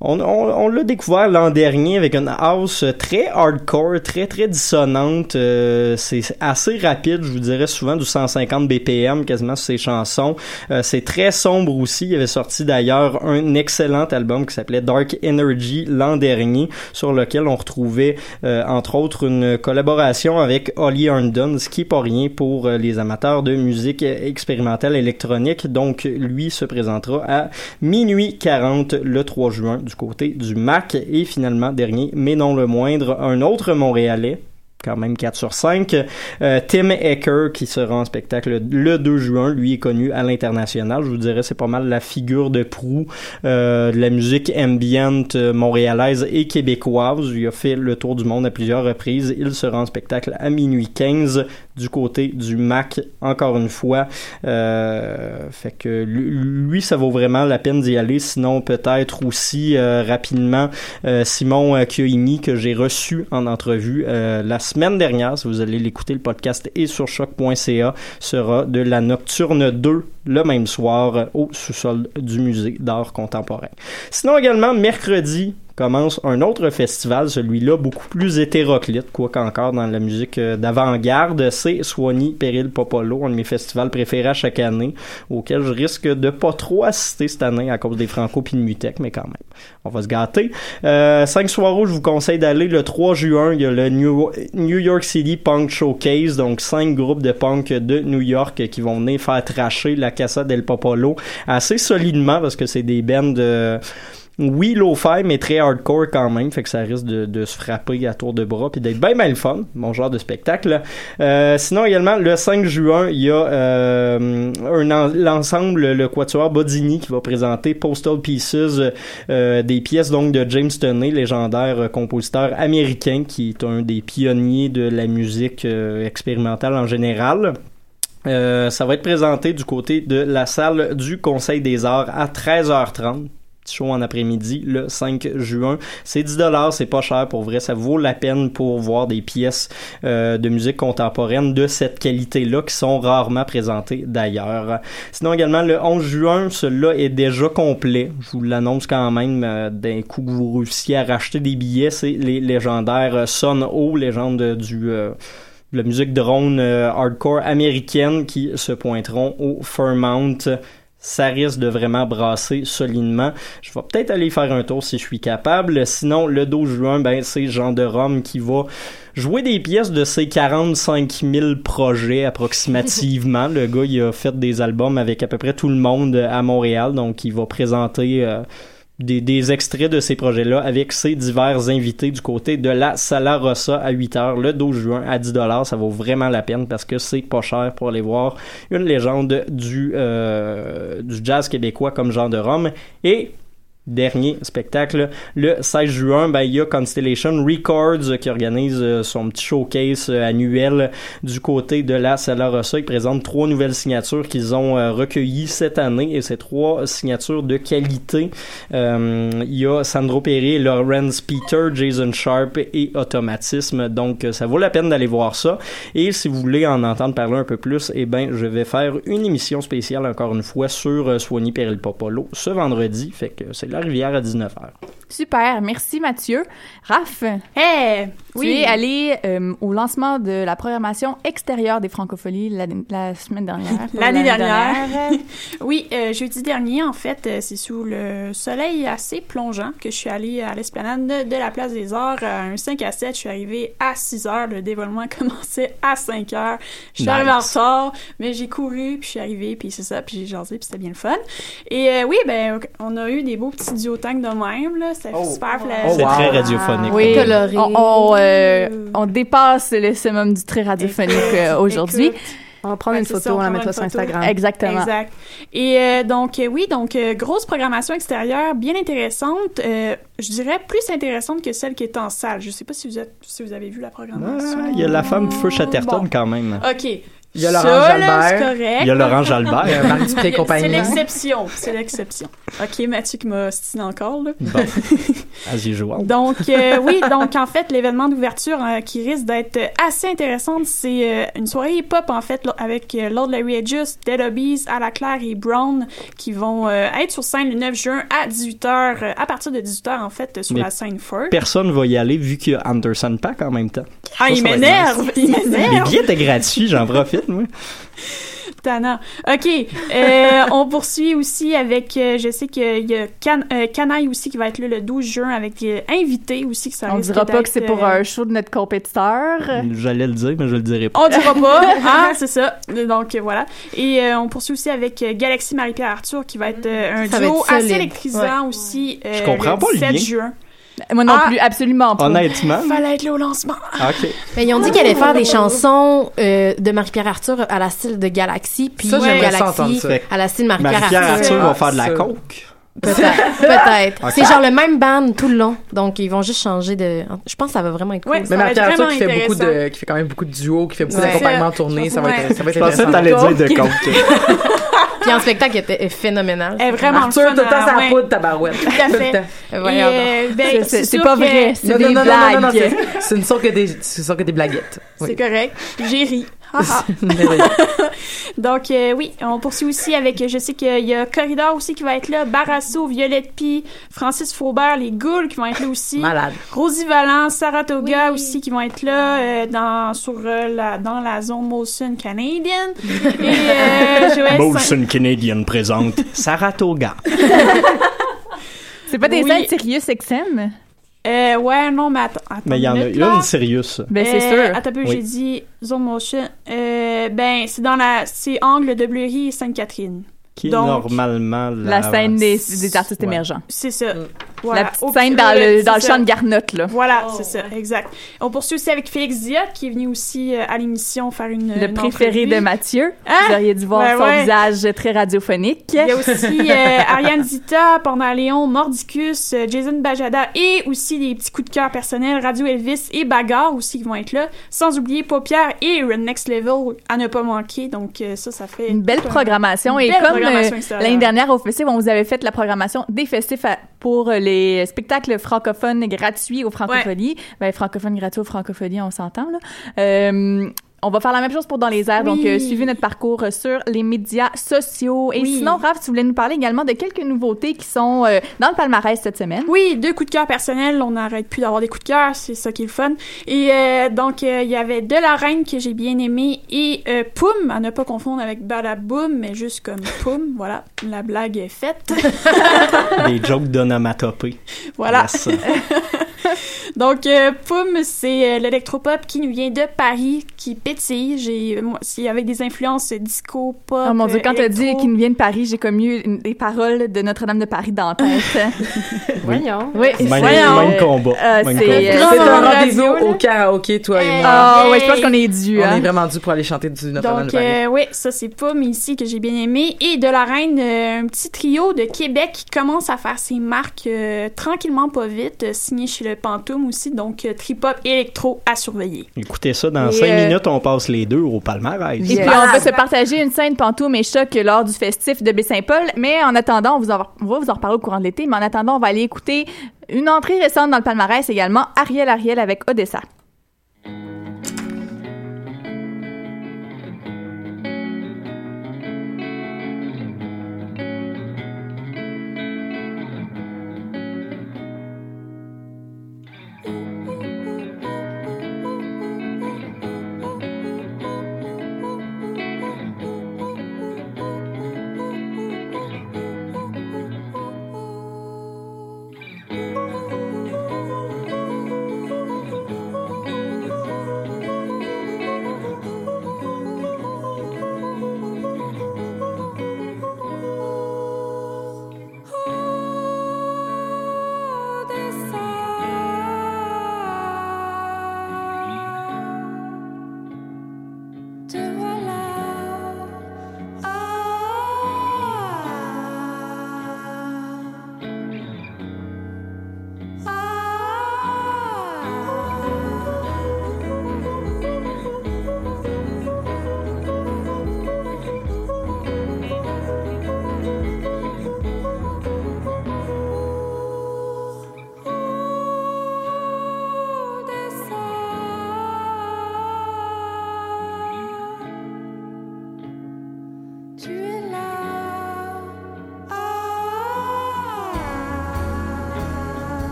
on, on, on l'a découvert l'an dernier avec une house très hardcore, très très dissonante. Euh, c'est assez rapide, je vous dirais souvent du 150 BPM quasiment sur ses chansons. Euh, c'est très sombre aussi. Il avait sorti d'ailleurs un excellent album qui s'appelait Dark Energy l'an dernier, sur lequel on retrouvait euh, entre autres une collaboration avec Holly Herndon, ce qui est pas rien pour les amateurs de musique expérimentale électronique. Donc lui se présentera à minuit 40 le 3 juin du côté du Mac. Et finalement, dernier, mais non le moindre, un autre Montréalais quand même 4 sur 5. Euh, Tim Ecker qui sera en spectacle le 2 juin, lui est connu à l'international. Je vous dirais c'est pas mal la figure de proue euh, de la musique ambiante montréalaise et québécoise. Il a fait le tour du monde à plusieurs reprises. Il sera en spectacle à minuit 15 du côté du Mac encore une fois. Euh, fait que lui, ça vaut vraiment la peine d'y aller. Sinon peut-être aussi euh, rapidement euh, Simon euh, Kyoimi que j'ai reçu en entrevue euh, la semaine dernière. Si vous allez l'écouter, le podcast est sur choc.ca sera de la Nocturne 2 le même soir au sous-sol du musée d'art contemporain. Sinon également mercredi commence un autre festival, celui-là beaucoup plus hétéroclite, quoi qu'encore dans la musique euh, d'avant-garde, c'est Swanee Peril Popolo, un de mes festivals préférés à chaque année, auquel je risque de pas trop assister cette année à cause des Franco puis de Mutec, mais quand même, on va se gâter. Euh, cinq soirs où je vous conseille d'aller le 3 juin, il y a le New, York City Punk Showcase, donc cinq groupes de punk de New York qui vont venir faire tracher la Casa del Popolo assez solidement parce que c'est des bands de oui, lo-fi, mais très hardcore quand même, fait que ça risque de, de se frapper à tour de bras puis d'être bien le fun, mon genre de spectacle. Euh, sinon également le 5 juin, il y a euh, l'ensemble le Quatuor Bodini qui va présenter Postal Pieces, euh, des pièces donc de James Toney, légendaire euh, compositeur américain qui est un des pionniers de la musique euh, expérimentale en général. Euh, ça va être présenté du côté de la salle du Conseil des Arts à 13h30 petit show en après-midi le 5 juin. C'est 10 dollars, c'est pas cher pour vrai, ça vaut la peine pour voir des pièces euh, de musique contemporaine de cette qualité-là qui sont rarement présentées d'ailleurs. Sinon également le 11 juin, celui-là est déjà complet. Je vous l'annonce quand même euh, d'un coup que vous réussissiez à racheter des billets, c'est les légendaires Son O, légende du euh, de la musique drone euh, hardcore américaine qui se pointeront au Fairmount ça risque de vraiment brasser solidement. Je vais peut-être aller faire un tour si je suis capable. Sinon, le 12 juin, ben, c'est Jean de Rome qui va jouer des pièces de ses 45 000 projets approximativement. le gars, il a fait des albums avec à peu près tout le monde à Montréal, donc il va présenter euh, des, des extraits de ces projets-là avec ses divers invités du côté de la Sala Rossa à 8 heures le 12 juin à 10 dollars. Ça vaut vraiment la peine parce que c'est pas cher pour aller voir une légende du, euh, du jazz québécois comme Jean de Rome. Et dernier spectacle. Le 16 juin, ben, il y a Constellation Records qui organise euh, son petit showcase euh, annuel du côté de la Sala Rossa. Ils présentent trois nouvelles signatures qu'ils ont euh, recueillies cette année et ces trois signatures de qualité. Euh, il y a Sandro Perry, Lawrence Peter, Jason Sharp et Automatisme. Donc, ça vaut la peine d'aller voir ça. Et si vous voulez en entendre parler un peu plus, eh ben, je vais faire une émission spéciale encore une fois sur Soigny Peril Popolo ce vendredi. Fait que c'est la rivière à 19h. Super, merci Mathieu. Raph, Hey, tu oui. es allé euh, au lancement de la programmation extérieure des Francopholies la, la semaine dernière. L'année dernière. oui, euh, jeudi dernier, en fait, euh, c'est sous le soleil assez plongeant que je suis allée à l'esplanade de, la Place des Arts à un 5 à 7. Je suis arrivée à 6 heures. Le dévoilement commençait à 5 heures. Je suis Nice. arrivée en retard, mais j'ai couru, puis je suis arrivée, puis c'est ça, puis j'ai jasé, puis c'était bien le fun. Et euh, oui, ben, on a eu des beaux petits duotangs de même, là. C'était super fla- C'est très radiophonique. Oui, Coloré. on, on, euh, on dépasse le summum du très radiophonique euh, aujourd'hui. On va prendre Ouais, une c'est photo, ça, on la mettra sur. Instagram. Exactement. Exact. Et euh, donc, euh, oui, donc, euh, grosse programmation extérieure, bien intéressante. euh, je dirais plus intéressante que celle qui est en salle. Je sais pas si vous, êtes, si vous avez vu la programmation. Ah, il y a la femme Feu Chatterton Bon. quand même. OK. Il y a Laurent Jalbert. Il y a Laurent Jalbert. Il y a Marc Dupré et C'est compagnie. l'exception. C'est l'exception. OK, Mathieu qui m'a stiné encore, là. Bon. As usual. Donc, euh, oui, donc en fait, l'événement d'ouverture euh, qui risque d'être assez intéressante, c'est euh, une soirée hip-hop, en fait, avec euh, Lord Larry Edges, Dead Obies, À la Claire et Brown, qui vont euh, être sur scène le 9 juin à 18h, euh, à partir de 18h, en fait, sur Mais la scène Fort. Personne va y aller vu qu'il y a Anderson Pack en même temps. Ah, Ça, il m'énerve! nice. Il Les m'énerve! billets étaient gratuits, j'en profite, moi. Tannant. OK. Euh, on poursuit aussi avec, euh, je sais qu'il y a Can euh, Canaille aussi qui va être là le 12 juin avec euh, invité aussi. Que ça On dira pas que c'est pour un show de notre compétiteur. J'allais le dire, mais je le dirai pas. On dira pas, hein, c'est ça. Donc voilà. Et euh, on poursuit aussi avec euh, Galaxy Marie-Pierre Arthur qui va être euh, un Ça duo être assez électrisant aussi. euh, Je comprends le pas le 17 lien. juin. Moi non Ah! plus, absolument pas. Honnêtement. Fallait être là au lancement. OK. Mais ils ont dit qu'elle allait faire des chansons euh, de Marie-Pierre Arthur à la style de Galaxy, puis Ça, ça entendre Galaxy ça. à la style Marie-Pierre Marie-Pierre Arthur. Arthur va faire de la Ça. coke. Peut-être. Peut-être. Ok. C'est genre le même band tout le long. Donc, ils vont juste changer de. Je pense que ça va vraiment être cool. Ouais, Mais Ça va être Marie-Pierre Arthur qui fait beaucoup de, qui fait quand même beaucoup de duos, qui fait beaucoup Ouais. d'accompagnement tourné, ça va Ouais. être, ça va être Je pensais que t'allais dire de coke. Puis en spectacle, il était phénoménal. Elle est vraiment Arthur, tout le temps, à- ça ouais. poudre, tabarouette. Tout à Tout le fait. euh, ben, C'est- pas que- vrai, c'est des blagues. c'est- ce ne sont que des, ce sont que des blaguettes. C'est correct. J'ai ri. Donc, euh, oui, on poursuit aussi avec, je sais qu'il y a Corridor aussi qui va être là, Barasso, Violette Pie, Francis Faubert, les Goules qui vont être là aussi. Malade. Rosie Valence, Saratoga aussi qui vont être là euh, dans, sur, euh, la, dans la zone Molson. Et euh, Saint- Molson Canadian présente Saratoga. C'est pas des Oui. scènes Sirius XM? Euh, ouais, non, mais attends. attends Mais il y en a minute, là. une sérieuse. Ben, c'est Euh, sûr. Attends un peu, Oui. j'ai dit Zone Motion. Euh, ben, c'est dans la. C'est Angle de Bleury et Sainte-Catherine. Qui est Donc, normalement la, La scène des, des artistes Ouais. émergents. C'est ça. Mm. Voilà. La petite scène dans le, dans le champ de Garnotte, là. Voilà, c'est ça, exact. On poursuit aussi avec Félix Diot, qui est venu aussi euh, à l'émission faire une. Le une préféré entrevue. de Mathieu. Hein? Vous auriez dû voir Ouais, son ouais. visage très radiophonique. Il y a aussi euh, Ariane Zita, Pendant Léon, Mordicus, euh, Jason Bajada et aussi des petits coups de cœur personnels, Radio Elvis et Bagarre aussi qui vont être là. Sans oublier Paupière et Run Next Level à ne pas manquer. Donc euh, ça, ça fait Une belle programmation. une Et comme euh, l'année dernière au festival, on vous avait fait la programmation des festifs à- pour euh, les spectacles francophones gratuits aux Francophonies. Ben, francophones gratuits aux Francophonies, on s'entend, là. Euh, On va faire la même chose pour Dans les airs, donc euh, suivez notre parcours euh, sur les médias sociaux. Et Oui. sinon, Raph, tu voulais nous parler également de quelques nouveautés qui sont euh, dans le palmarès cette semaine. Oui, deux coups de cœur personnels. On n'arrête plus d'avoir des coups de cœur, c'est ça qui est le fun. Et euh, donc, euh, il y avait De la Reine que j'ai bien aimé et euh, Poum, à ne pas confondre avec Badaboum, mais juste comme Poum. Voilà, la blague est faite. Des jokes d'onomatopée. Voilà. Donc, euh, Poum, c'est euh, l'électropop qui nous vient de Paris, qui pétille. J'ai, moi, c'est avec des influences disco, pop. Oh mon dieu, euh, quand t'as dit qu'il nous vient de Paris, j'ai comme eu une- des paroles de Notre-Dame de Paris dans la tête. Voyons. Oui, Même- voyons. même combat. Euh, Même c'est, combat. euh, C'est un rendez-vous au karaoké, toi et moi. Ah Hey. ouais, je pense qu'on est dû. On hein. est vraiment dû pour aller chanter du Notre-Dame de Donc, Paris. euh, oui, ça, c'est Poum ici que j'ai bien aimé. Et de la Reine, euh, un petit trio de Québec qui commence à faire ses marques euh, tranquillement, pas vite, euh, signé chez le Aussi. Donc, euh, trip-hop électro à surveiller. Écoutez ça, dans Et, 5 euh, minutes, on passe les deux au palmarès. Et puis, on va se partager une scène pantoum et choc lors du festif de Baie-Saint-Paul. Mais en attendant, on, vous en- on va vous en reparler au courant de l'été. Mais en attendant, on va aller écouter une entrée récente dans le palmarès également, Ariel Ariel avec Odessa.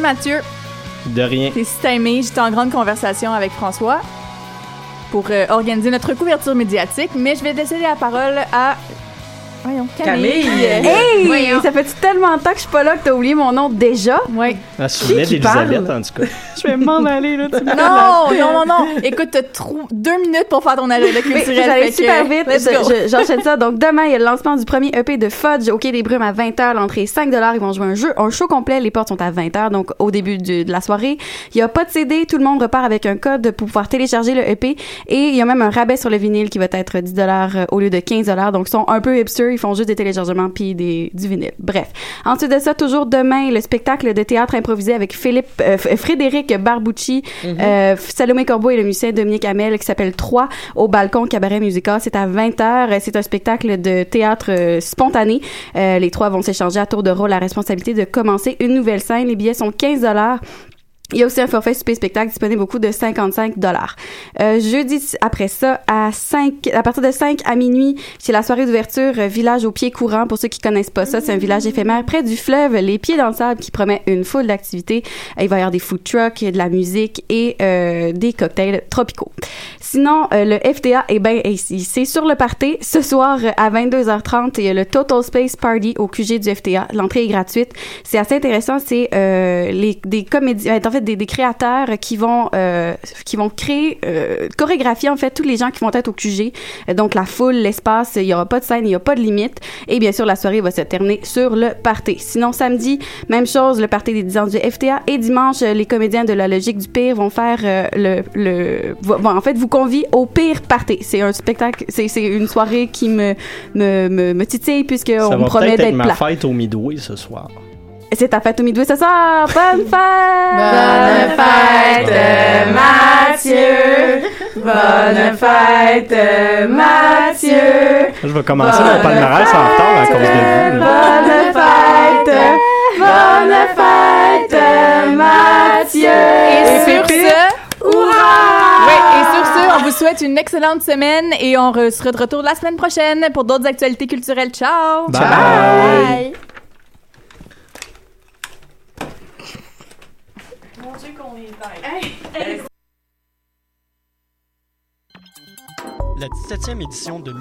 Merci Mathieu. De rien. T'es si timé. J'étais en grande conversation avec François pour euh, organiser notre couverture médiatique, mais je vais laisser la parole à Voyons, Camille. Camille. Hey! Voyons. Ça fait tellement de temps que je suis pas là que t'as oublié mon nom déjà? Oui. D'Elisabeth, parle? en tout cas. Je vais m'en aller, là. tu Non, non, non, non. Écoute, t'as trou- deux minutes pour faire ton agenda culturel. j'allais super vite. J'enchaîne ça. Donc, demain, il y a le lancement du premier EP de Fudge au Quai des Brumes à 20h. L'entrée est 5 Ils vont jouer un jeu, un show complet. Les portes sont à 20h, donc au début de, de la soirée. Il y a pas de CD. Tout le monde repart avec un code pour pouvoir télécharger le EP. Et il y a même un rabais sur le vinyle qui va être 10 au lieu de 15 Donc, ils sont un peu hipsters. Ils font juste des téléchargements puis des, du vinyle. Bref. Ensuite de ça, toujours demain, le spectacle de théâtre improvisé avec Philippe, euh, Frédéric Barbucci, euh, Salomé Corbeau et le musicien Dominique Hamel qui s'appelle 3 au balcon Cabaret Musica. C'est à 20h. C'est un spectacle de théâtre euh, spontané. Les trois vont s'échanger à tour de rôle la responsabilité de commencer une nouvelle scène. Les billets sont 15 Il y a aussi un forfait super spectacle disponible au coût de 55 dollars. Euh, jeudi après ça à 5 à partir de 5 à minuit, c'est la soirée d'ouverture euh, village au pied courant pour ceux qui connaissent pas ça, c'est un village éphémère près du fleuve, les pieds dans le sable qui promet une foule d'activités. Euh, Il va y avoir des food trucks, de la musique et euh, des cocktails tropicaux. Sinon, euh, le FDA est ben ici. C'est sur le party ce soir à 22h30 il y a le Total Space Party au QG du FDA. L'entrée est gratuite. C'est assez intéressant, c'est euh, les des comédiens en fait des, des créateurs qui vont euh, qui vont créer euh, chorégraphier en fait tous les gens qui vont être au QG. Donc la foule, l'espace, il y aura pas de scène, il y a pas de limite et bien sûr la soirée va se terminer sur le party. Sinon samedi, même chose, le party des 10 ans du FDA et dimanche les comédiens de la logique du pire vont faire euh, le le vont en fait vous convie au pire party. C'est un spectacle, c'est c'est une soirée qui me me me, me titille puisque Ça on me va promet peut-être être d'être ma plat. fête au Midway ce soir. C'est ta fête au Midway ce soir. Bonne fête! Bonne fête, Mathieu! Bonne fête, Mathieu! Je vais commencer mon palmarès en retard à cause de vous. Bonne fête! Bonne fête, Mathieu! Et sur ce, Hurrah! Oui, et sur ce, on vous souhaite une excellente semaine et on sera de retour la semaine prochaine pour d'autres actualités culturelles. Ciao! Bye. Bye. Mon Dieu qu'on est La 17e édition de